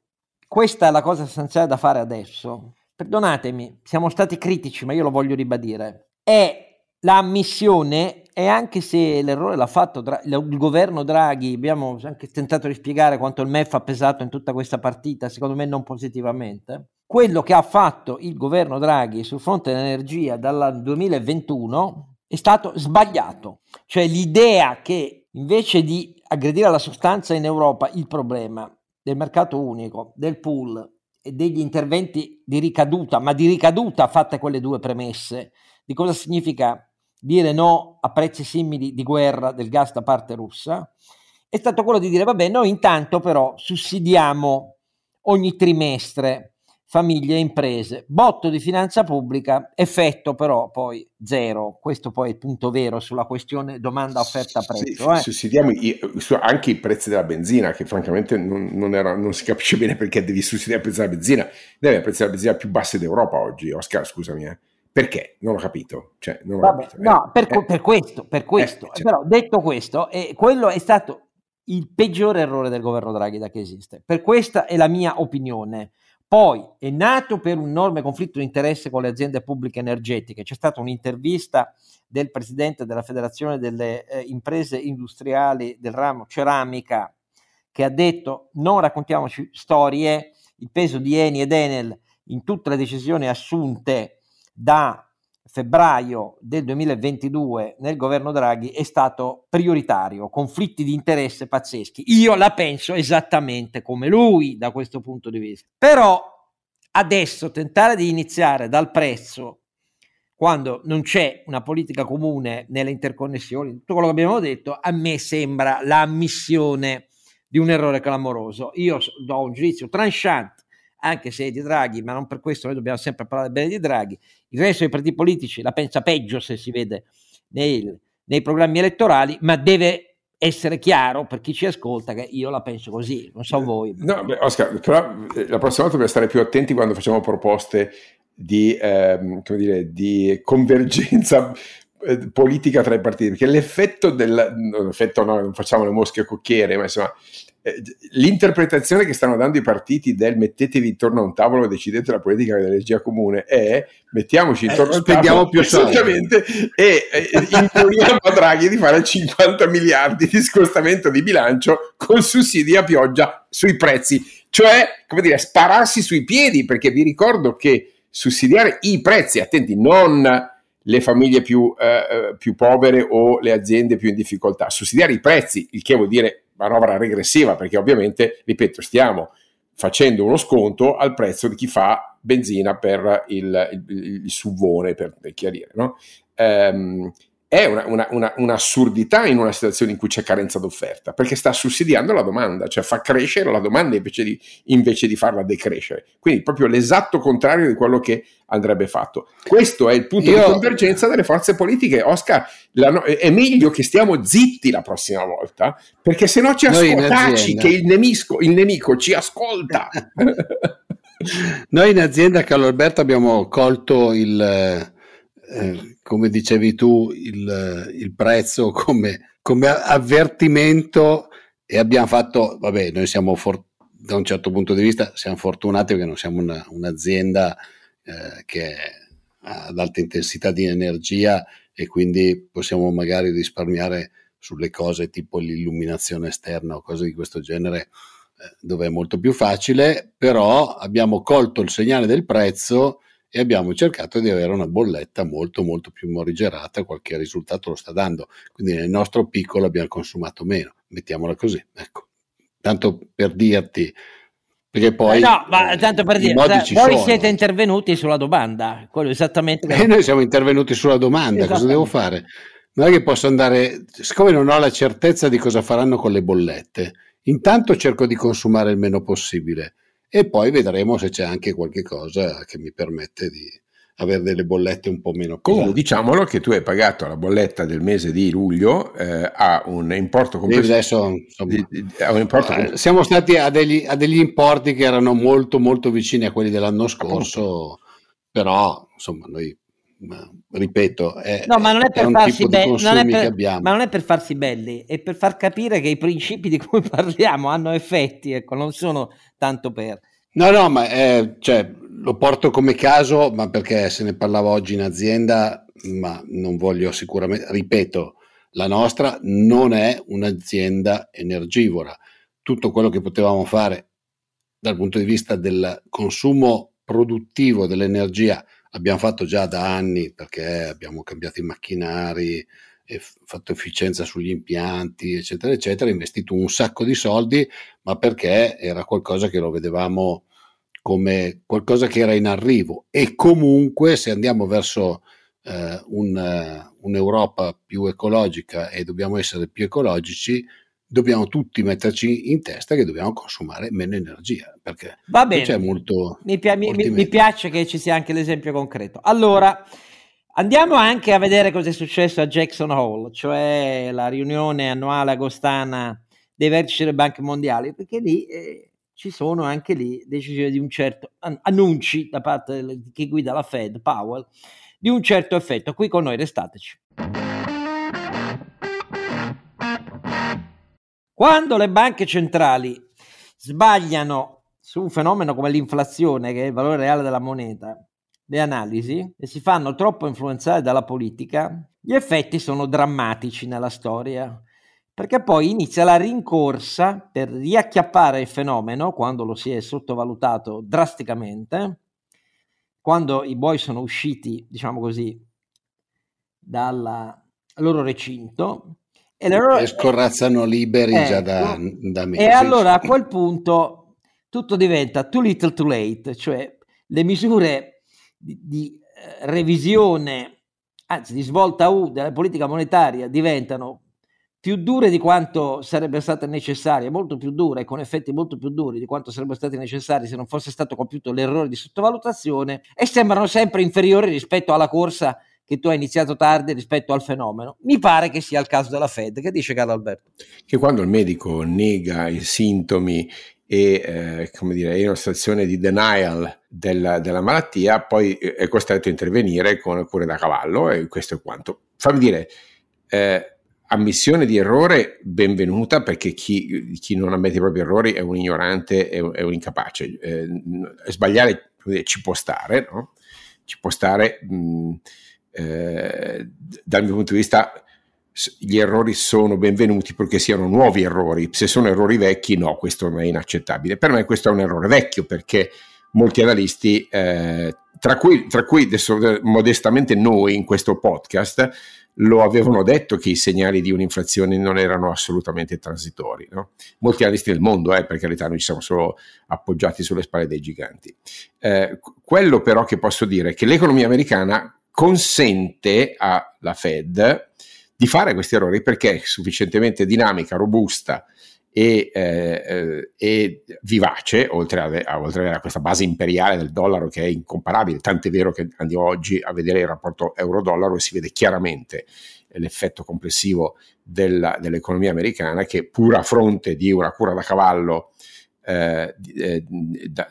questa è la cosa essenziale da fare adesso, perdonatemi, siamo stati critici, ma io lo voglio ribadire, è l'ammissione e anche se l'errore l'ha fatto il governo Draghi, abbiamo anche tentato di spiegare quanto il MEF ha pesato in tutta questa partita, secondo me non positivamente, quello che ha fatto il governo Draghi sul fronte dell'energia dal 2021 è stato sbagliato, cioè l'idea che invece di aggredire la sostanza in Europa il problema del mercato unico, del pool degli interventi di ricaduta, ma di ricaduta fatte quelle due premesse, di cosa significa dire no a prezzi simili di guerra del gas da parte russa, è stato quello di dire vabbè, noi intanto però sussidiamo ogni trimestre famiglie e imprese, botto di finanza pubblica, effetto però poi zero. Questo poi è il punto vero sulla questione domanda offerta prezzo. Sì, eh. Sussidiamo anche i prezzi della benzina, che francamente non, non, era, non, si capisce bene perché devi sussidiare i prezzi della benzina. Devi i prezzi della benzina più bassi d'Europa oggi, Oscar, scusami. Eh. Perché? Non ho capito. Cioè, non ho Vabbè, capito. No, eh, per, eh, per, questo, per questo. Eh, cioè. Però detto questo, eh, quello è stato il peggiore errore del governo Draghi da che esiste. Per questa è la mia opinione. Poi è nato per un enorme conflitto di interesse con le aziende pubbliche energetiche. C'è stata un'intervista del presidente della Federazione delle eh, imprese industriali del ramo ceramica che ha detto non raccontiamoci storie, il peso di Eni ed Enel in tutte le decisioni assunte da febbraio del 2022 nel governo Draghi è stato prioritario, conflitti di interesse pazzeschi. Io la penso esattamente come lui da questo punto di vista. Però adesso tentare di iniziare dal prezzo quando non c'è una politica comune nelle interconnessioni, tutto quello che abbiamo detto, a me sembra l'ammissione di un errore clamoroso. Io do un giudizio tranchant anche se è di Draghi, ma non per questo noi dobbiamo sempre parlare bene di Draghi. Il resto dei partiti politici la pensa peggio se si vede nei, nei programmi elettorali, ma deve essere chiaro per chi ci ascolta che io la penso così, non so voi. No, beh, Oscar, però eh, la prossima volta dobbiamo stare più attenti quando facciamo proposte di, ehm, dire, di convergenza eh, politica tra i partiti, perché l'effetto del... l'effetto no, non facciamo le mosche cocchiere, ma insomma l'interpretazione che stanno dando i partiti del mettetevi intorno a un tavolo e decidete la politica dell'energia comune è mettiamoci eh, intorno eh, al tavolo più esattamente e eh, imponiamo a Draghi di fare 50 miliardi di scostamento di bilancio con sussidi a pioggia sui prezzi. Cioè come dire spararsi sui piedi perché vi ricordo che sussidiare i prezzi attenti non le famiglie più, eh, più povere o le aziende più in difficoltà sussidiare i prezzi il che vuol dire manovra regressiva perché ovviamente, ripeto, stiamo facendo uno sconto al prezzo di chi fa benzina per il, il, il subvone, per, per chiarire. No? Um, è una, una, una, un'assurdità in una situazione in cui c'è carenza d'offerta, perché sta sussidiando la domanda, cioè fa crescere la domanda invece di, invece di farla decrescere. Quindi proprio l'esatto contrario di quello che andrebbe fatto. Questo è il punto Io... di convergenza delle forze politiche. Oscar, la, è meglio che stiamo zitti la prossima volta, perché se no ci ascoltaci che il nemico, il nemico ci ascolta. Noi in azienda, Carlo Alberto, abbiamo colto il eh, come dicevi tu, il, il prezzo come, come, avvertimento e abbiamo fatto, vabbè, noi siamo for- da un certo punto di vista siamo fortunati perché non siamo una, un'azienda eh, che ha ad alta intensità di energia e quindi possiamo magari risparmiare sulle cose tipo l'illuminazione esterna o cose di questo genere eh, dove è molto più facile, però abbiamo colto il segnale del prezzo e abbiamo cercato di avere una bolletta molto molto più morigerata, qualche risultato lo sta dando, quindi nel nostro piccolo abbiamo consumato meno, mettiamola così, ecco. Tanto per dirti, Perché poi... Eh no, ma tanto per dire, voi sono. siete intervenuti sulla domanda, quello esattamente... E eh, noi siamo intervenuti sulla domanda, cosa devo fare? Non è che posso andare, siccome non ho la certezza di cosa faranno con le bollette, intanto cerco di consumare il meno possibile e poi vedremo se c'è anche qualche cosa che mi permette di avere delle bollette un po' meno. Comunque diciamolo che tu hai pagato la bolletta del mese di luglio eh, a un importo complessivo. Adesso, insomma, di, di, un importo eh, siamo stati a degli, a degli, importi che erano molto molto vicini a quelli dell'anno scorso, Appunto. però insomma noi ripeto, è, no, ma non è per è farsi belli, non è per, ma non è per farsi belli, è per far capire che i principi di cui parliamo hanno effetti, ecco, non sono tanto per. No, no, ma è, cioè, lo porto come caso, ma perché se ne parlava oggi in azienda, ma non voglio sicuramente, ripeto, la nostra non è un'azienda energivora. Tutto quello che potevamo fare dal punto di vista del consumo produttivo dell'energia l'abbiamo fatto già da anni perché abbiamo cambiato i macchinari, fatto efficienza sugli impianti, eccetera, eccetera, investito un sacco di soldi, ma perché era qualcosa che lo vedevamo come qualcosa che era in arrivo. E comunque se andiamo verso eh, un, uh, un'Europa più ecologica e dobbiamo essere più ecologici, dobbiamo tutti metterci in testa che dobbiamo consumare meno energia perché Va bene. c'è molto mi, pi- mi, mi, piace che ci sia anche l'esempio concreto. Allora andiamo anche a vedere cosa è successo a Jackson Hole cioè la riunione annuale agostana dei vertici delle banche mondiali perché lì eh, ci sono anche lì decisioni di un certo annunci da parte di chi guida la Fed Powell di un certo effetto. Qui con noi restateci Quando le banche centrali sbagliano su un fenomeno come l'inflazione, che è il valore reale della moneta, le analisi e si fanno troppo influenzare dalla politica, gli effetti sono drammatici nella storia, perché poi inizia la rincorsa per riacchiappare il fenomeno quando lo si è sottovalutato drasticamente, quando i buoi sono usciti, diciamo così, dal loro recinto e, loro, e scorrazzano liberi eh, già da, da mesi. E allora a quel punto tutto diventa too little too late, cioè le misure di, di eh, revisione, anzi di svolta U della politica monetaria diventano più dure di quanto sarebbe state necessarie, molto più dure, con effetti molto più duri di quanto sarebbero stati necessari se non fosse stato compiuto l'errore di sottovalutazione e sembrano sempre inferiori rispetto alla corsa che tu hai iniziato tardi rispetto al fenomeno. Mi pare che sia il caso della Fed. Che dice Carlo Alberto? Che quando il medico nega i sintomi e eh, come dire, in una situazione di denial della, della, malattia, poi è costretto a intervenire con cure da cavallo e questo è quanto. Fammi dire, eh, ammissione di errore benvenuta perché chi, chi, non ammette i propri errori è un ignorante, è è un incapace. Eh, sbagliare ci può stare, no? Ci può stare... Mh, eh, dal mio punto di vista gli errori sono benvenuti perché siano nuovi errori, se sono errori vecchi no, questo non è inaccettabile. Per me questo è un errore vecchio perché molti analisti, eh, tra, cui, tra cui adesso, eh, modestamente noi in questo podcast, lo avevano detto che i segnali di un'inflazione non erano assolutamente transitori. No? Molti analisti del mondo, eh, per carità, noi ci siamo solo appoggiati sulle spalle dei giganti. Eh, quello però che posso dire è che l'economia americana consente alla Fed di fare questi errori perché è sufficientemente dinamica, robusta e, eh, eh e vivace, oltre a, oltre a, questa base imperiale del dollaro che è incomparabile, tant'è vero che andiamo oggi a vedere il rapporto euro-dollaro e si vede chiaramente l'effetto complessivo della, dell'economia americana che pur a fronte di una cura da cavallo eh, eh, da,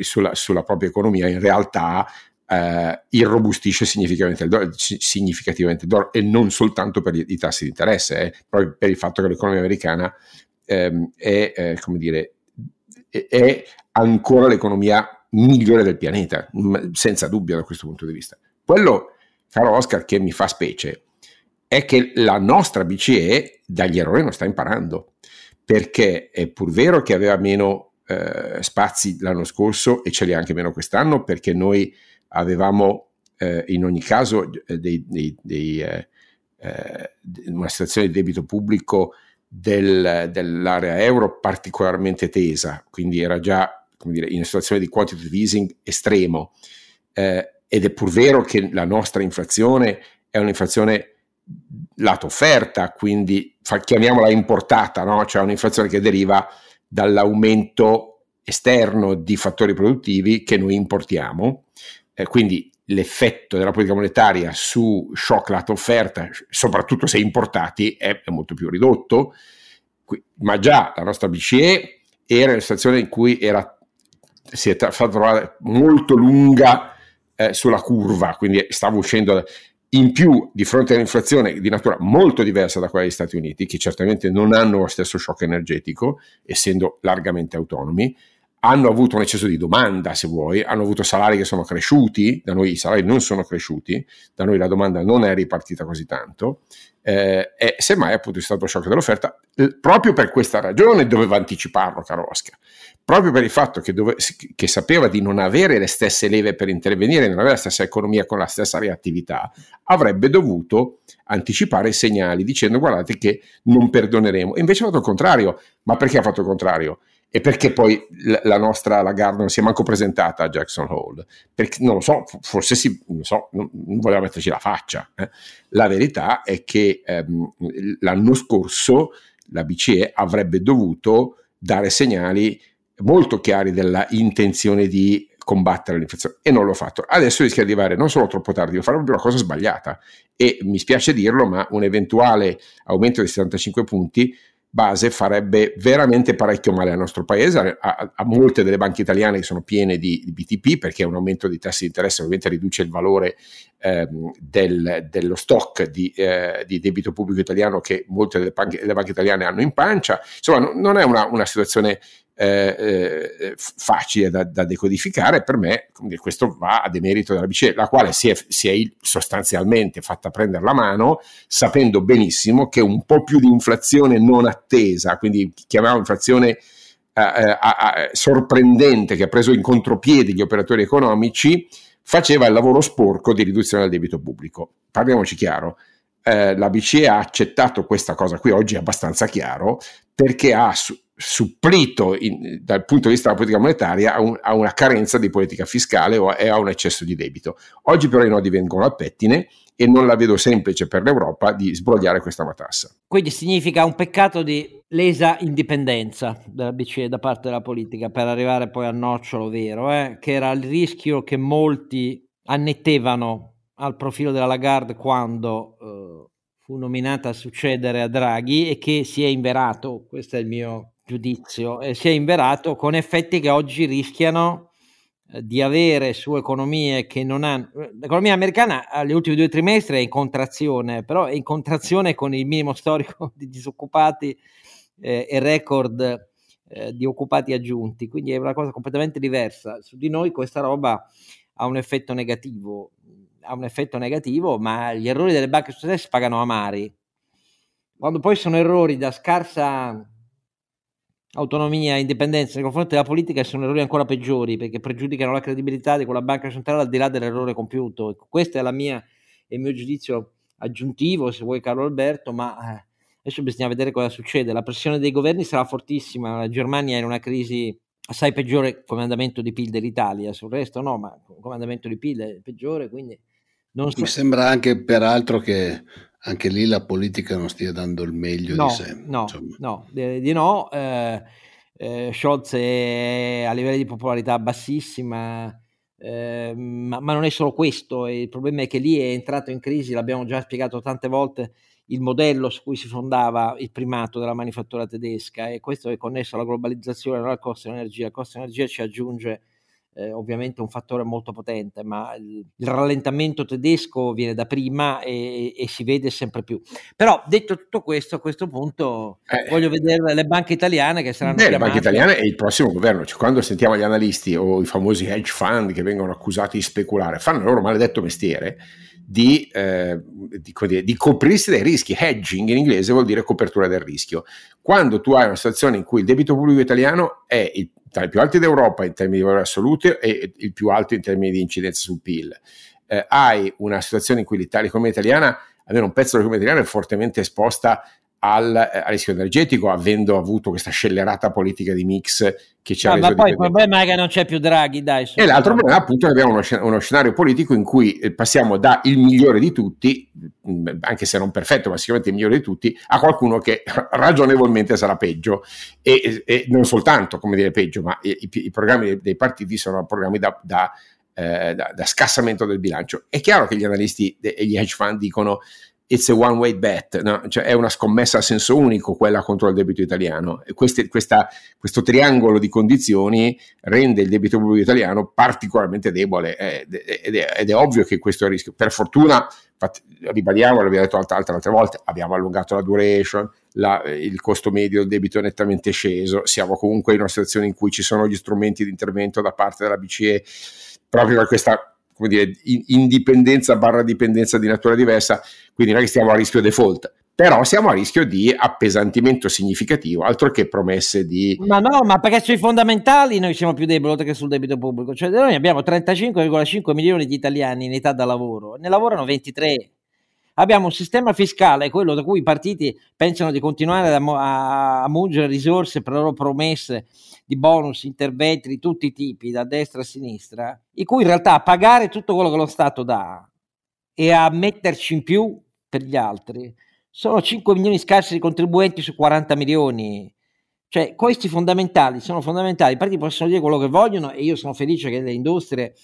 sulla, sulla, propria economia in realtà eh, irrobustisce significativamente il, dollaro, significativamente il dollaro e non soltanto per i, tassi di interesse, eh, proprio per il fatto che l'economia americana ehm, è, eh, come dire, è ancora l'economia migliore del pianeta, senza dubbio da questo punto di vista. Quello, caro Oscar, che mi fa specie è che la nostra BCE dagli errori non sta imparando, perché è pur vero che aveva meno eh, spazi l'anno scorso e ce li ha anche meno quest'anno, perché noi avevamo eh, in ogni caso eh, dei, dei, dei, eh, eh una situazione di debito pubblico del, dell'area euro particolarmente tesa, quindi era già dire, in una situazione di quantitative easing estremo. Eh, ed è pur vero che la nostra inflazione è un'inflazione lato offerta, quindi fa, chiamiamola importata, no? cioè un'inflazione che deriva dall'aumento esterno di fattori produttivi che noi importiamo. Eh, quindi l'effetto della politica monetaria su shock lato offerta, soprattutto se importati, è, è molto più ridotto. Qui, ma già la nostra BCE era in una situazione in cui era, si è fatta trovare molto lunga eh, sulla curva, quindi stava uscendo in più di fronte all'inflazione di natura molto diversa da quella degli Stati Uniti, che certamente non hanno lo stesso shock energetico, essendo largamente autonomi, hanno avuto un eccesso di domanda, se vuoi, hanno avuto salari che sono cresciuti, da noi i salari non sono cresciuti, da noi la domanda non è ripartita così tanto, eh, e semmai appunto è stato shock dell'offerta, eh, proprio per questa ragione doveva anticiparlo caro Oscar, proprio per il fatto che, dove, che, sapeva di non avere le stesse leve per intervenire, non avere la stessa economia con la stessa reattività, avrebbe dovuto anticipare i segnali dicendo guardate che non perdoneremo. E invece ha fatto il contrario, ma perché ha fatto il contrario? E perché poi la nostra Lagarde non si è manco presentata a Jackson Hole? Perché non lo so, forse si, non, so, non, voleva metterci la faccia. Eh? La verità è che ehm, l'anno scorso la BCE avrebbe dovuto dare segnali molto chiari della intenzione di combattere l'inflazione e non l'ho fatto. Adesso rischia di arrivare non solo troppo tardi, ma fare proprio la cosa sbagliata e mi spiace dirlo, ma un eventuale aumento di 75 punti base farebbe veramente parecchio male al nostro paese, a, a molte delle banche italiane che sono piene di, di, BTP, perché un aumento di tassi di interesse ovviamente riduce il valore ehm, del, dello stock di, eh, di, debito pubblico italiano che molte delle banche, delle banche italiane hanno in pancia. Insomma, no, non è una, una situazione eh, eh, facile da, da, decodificare, per me questo va a demerito della BCE, la quale si è, si è, sostanzialmente fatta prendere la mano sapendo benissimo che un po' più di inflazione non attesa, quindi chiamiamo inflazione eh, eh sorprendente che ha preso in contropiede gli operatori economici, faceva il lavoro sporco di riduzione del debito pubblico. Parliamoci chiaro, eh, la BCE ha accettato questa cosa qui, oggi è abbastanza chiaro, perché ha su- supplito in, dal punto di vista della politica monetaria a, un, a, una carenza di politica fiscale o a, e a un eccesso di debito. Oggi però i nodi vengono al pettine e non la vedo semplice per l'Europa di sbrogliare questa matassa. Quindi significa un peccato di lesa indipendenza della BCE da parte della politica per arrivare poi al nocciolo vero, eh? che era il rischio che molti annettevano al profilo della Lagarde quando eh, fu nominata a succedere a Draghi e che si è inverato, questo è il mio giudizio, eh, si è inverato con effetti che oggi rischiano di avere su economie che non hanno... L'economia americana agli ultimi due trimestri è in contrazione, però è in contrazione con il minimo storico di disoccupati eh, e record eh, di occupati aggiunti, quindi è una cosa completamente diversa. Su di noi questa roba ha un effetto negativo, ha un effetto negativo, ma gli errori delle banche stesse pagano amari. Quando poi sono errori da scarsa autonomia e indipendenza nei confronti della politica sono errori ancora peggiori perché pregiudicano la credibilità di quella banca centrale al di là dell'errore compiuto. Ecco, questo è la mia, il mio giudizio aggiuntivo, se vuoi Carlo Alberto, ma eh, adesso bisogna vedere cosa succede. La pressione dei governi sarà fortissima, la Germania è in una crisi assai peggiore come andamento di PIL dell'Italia, sul resto no, ma come andamento di PIL è peggiore, quindi non so. Mi sembra anche peraltro che anche lì la politica non stia dando il meglio no, di sé. No, insomma. no, di, di no. Eh, eh, Scholz è a livelli di popolarità bassissima, eh, ma, ma, non è solo questo. Il problema è che lì è entrato in crisi, l'abbiamo già spiegato tante volte, il modello su cui si fondava il primato della manifattura tedesca e questo è connesso alla globalizzazione, non al costo dell'energia. Il costo dell'energia ci aggiunge eh, ovviamente un fattore molto potente, ma il, il, rallentamento tedesco viene da prima e, e, si vede sempre più. Però detto tutto questo, a questo punto eh, voglio vedere le banche italiane che saranno... Le banche italiane e il prossimo governo, cioè, quando sentiamo gli analisti o i famosi hedge fund che vengono accusati di speculare, fanno il loro maledetto mestiere di, eh, di, di, coprirsi dai rischi. Hedging in inglese vuol dire copertura del rischio. Quando tu hai una situazione in cui il debito pubblico italiano è il, tra i più alti d'Europa in termini di valore assoluto e il più alto in termini di incidenza sul PIL, eh, hai una situazione in cui l'Italia, l'economia italiana, almeno un pezzo dell'economia italiana è fortemente esposta al, eh, al, rischio energetico, avendo avuto questa scellerata politica di mix che ci ha ah, reso Ma poi il problema è che non c'è più Draghi, dai. E l'altro problema appunto è che abbiamo uno, uno, scenario politico in cui eh, passiamo da il migliore di tutti, anche se non perfetto, ma sicuramente il migliore di tutti, a qualcuno che ragionevolmente sarà peggio. E, e non soltanto, come dire, peggio, ma i, i, i programmi dei, dei, partiti sono programmi da, da, eh, da, da scassamento del bilancio. È chiaro che gli analisti e gli hedge fund dicono it's a one way bet, no? cioè è una scommessa a senso unico quella contro il debito italiano. Queste, questa, questo triangolo di condizioni rende il debito pubblico italiano particolarmente debole eh, ed, è, ed, è, ovvio che questo è il rischio. Per fortuna, infatti, ribadiamo, l'abbiamo detto altre, altre, altre volte, abbiamo allungato la duration, la, il costo medio del debito è nettamente sceso, siamo comunque in una situazione in cui ci sono gli strumenti di intervento da parte della BCE proprio per questa come dire, indipendenza barra dipendenza di natura diversa, quindi non è che stiamo a rischio default, però siamo a rischio di appesantimento significativo, altro che promesse di... Ma no, ma perché sui fondamentali noi siamo più deboli oltre che sul debito pubblico, cioè noi abbiamo 35,5 milioni di italiani in età da lavoro, ne lavorano 23. Abbiamo un sistema fiscale, quello da cui i partiti pensano di continuare a, a, mungere risorse per le loro promesse di bonus, interventi di tutti i tipi, da destra a sinistra, in cui in realtà a pagare tutto quello che lo Stato dà e a metterci in più per gli altri sono 5 milioni scarsi di contribuenti su 40 milioni. Cioè, questi fondamentali sono fondamentali. I partiti possono dire quello che vogliono e io sono felice che le industrie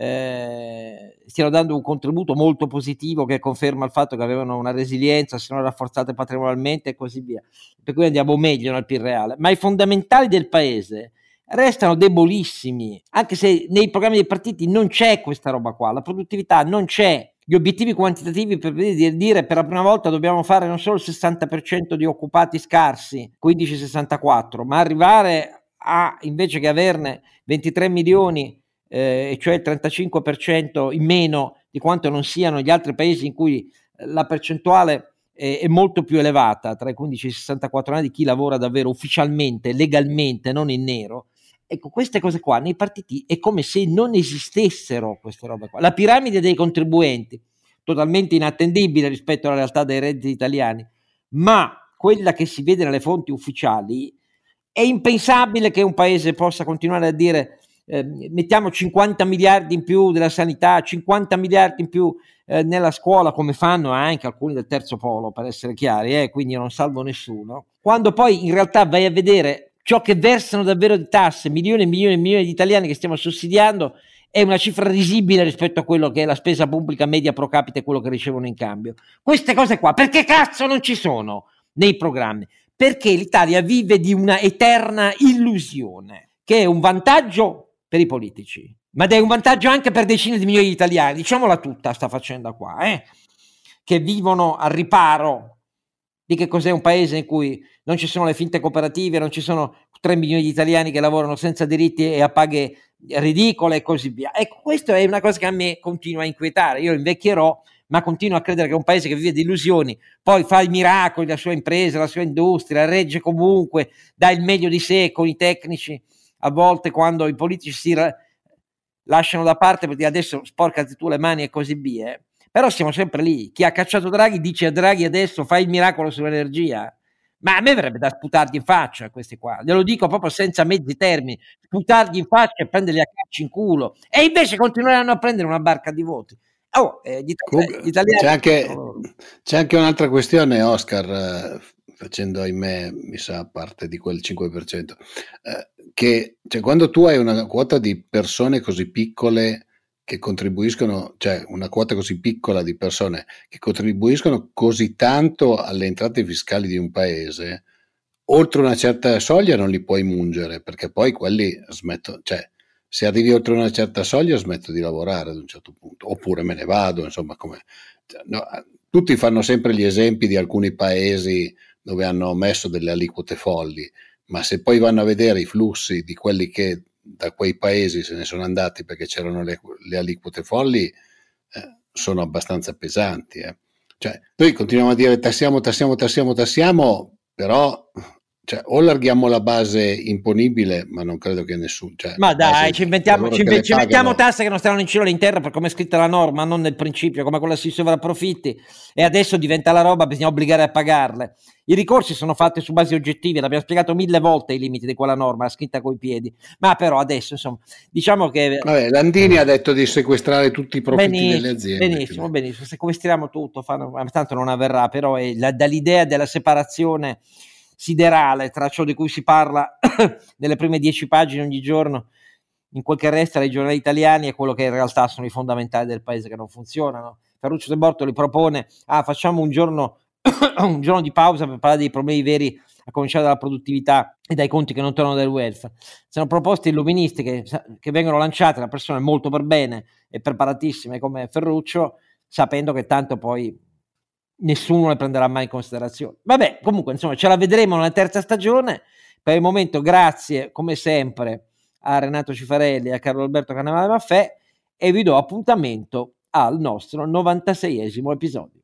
eh, stiano dando un contributo molto positivo che conferma il fatto che avevano una resilienza, sono rafforzate patrimonialmente e così via. Per cui andiamo meglio nel PIL reale. Ma i fondamentali del paese restano debolissimi, anche se nei programmi dei partiti non c'è questa roba qua, la produttività non c'è. Gli obiettivi quantitativi per dire per la prima volta dobbiamo fare non solo il 60% di occupati scarsi, 15-64, ma arrivare a invece che averne 23 milioni eh, cioè il 35% in meno di quanto non siano gli altri paesi in cui eh, la percentuale è, è molto più elevata tra i 15 e i 64 anni di chi lavora davvero ufficialmente, legalmente, non in nero. Ecco, queste cose qua nei partiti è come se non esistessero queste robe qua. La piramide dei contribuenti, totalmente inattendibile rispetto alla realtà dei redditi italiani, ma quella che si vede nelle fonti ufficiali, è impensabile che un paese possa continuare a dire eh, mettiamo 50 miliardi in più della sanità, 50 miliardi in più eh, nella scuola, come fanno anche alcuni del terzo polo, per essere chiari, eh, quindi non salvo nessuno, quando poi in realtà vai a vedere ciò che versano davvero di tasse, milioni e milioni e milioni di italiani che stiamo sussidiando, è una cifra risibile rispetto a quello che è la spesa pubblica media pro capite e quello che ricevono in cambio. Queste cose qua, perché cazzo non ci sono nei programmi? Perché l'Italia vive di una eterna illusione, che è un vantaggio per i politici, ma è un vantaggio anche per decine di milioni di italiani, diciamola tutta sta faccenda qua, eh? che vivono al riparo di che cos'è un paese in cui non ci sono le finte cooperative, non ci sono 3 milioni di italiani che lavorano senza diritti e a paghe ridicole e così via. Ecco, questa è una cosa che a me continua a inquietare. Io invecchierò, ma continuo a credere che un paese che vive di illusioni, poi fa i miracoli, la sua impresa, la sua industria, regge comunque, dà il meglio di sé con i tecnici a volte quando i politici si lasciano da parte perché adesso sporcati tu le mani e così via. Però siamo sempre lì. Chi ha cacciato Draghi dice a Draghi adesso fai il miracolo sull'energia. Ma a me verrebbe da sputargli in faccia a questi qua, glielo dico proprio senza mezzi termini, sputargli in faccia e prenderli a calci in culo. E invece continueranno a prendere una barca di voti. Oh, eh, gli, gli italiani c'è, anche, c'è anche un'altra questione, Oscar, eh, facendo ahimè, mi sa, parte di quel 5%. Eh, che cioè, quando tu hai una quota di persone così piccole che contribuiscono, cioè una quota così piccola di persone che contribuiscono così tanto alle entrate fiscali di un paese, oltre una certa soglia non li puoi mungere, perché poi quelli smettono, cioè se arrivi oltre una certa soglia smetto di lavorare ad un certo punto, oppure me ne vado, insomma, come... Cioè, no, tutti fanno sempre gli esempi di alcuni paesi dove hanno messo delle aliquote folli, ma se poi vanno a vedere i flussi di quelli che da quei paesi se ne sono andati perché c'erano le, le aliquote folli, eh, sono abbastanza pesanti. Eh. Cioè, noi continuiamo a dire tassiamo, tassiamo, tassiamo, tassiamo, però cioè, o allarghiamo la base imponibile, ma non credo che nessuno. Cioè, ma dai, ci, inventiamo, ci, inve- ci mettiamo tasse che non stanno in cielo all'interno per come è scritta la norma, non nel principio, come quella sui sovrapprofitti. E adesso diventa la roba, bisogna obbligare a pagarle. I ricorsi sono fatti su basi oggettive, l'abbiamo spiegato mille volte i limiti di quella norma, la scritta coi piedi. Ma però adesso, insomma, diciamo che. Vabbè, Landini ha detto di sequestrare tutti i profitti benissimo, delle aziende. Benissimo, quindi. benissimo. Sequestriamo tutto, fanno, tanto non avverrà, però è la, dall'idea della separazione siderale tra ciò di cui si parla nelle prime dieci pagine ogni giorno in quel che resta dai giornali italiani e quello che in realtà sono i fondamentali del paese che non funzionano. Ferruccio De Bortoli propone, ah, facciamo un giorno, un giorno di pausa per parlare dei problemi veri, a cominciare dalla produttività e dai conti che non tornano del welfare. Sono proposte illuministiche che, che vengono lanciate da persone molto per bene e preparatissime come Ferruccio, sapendo che tanto poi nessuno le prenderà mai in considerazione. Vabbè, comunque, insomma, ce la vedremo nella terza stagione. Per il momento, grazie come sempre a Renato Cifarelli e a Carlo Alberto Cannavale Maffè e vi do appuntamento al nostro 96esimo episodio.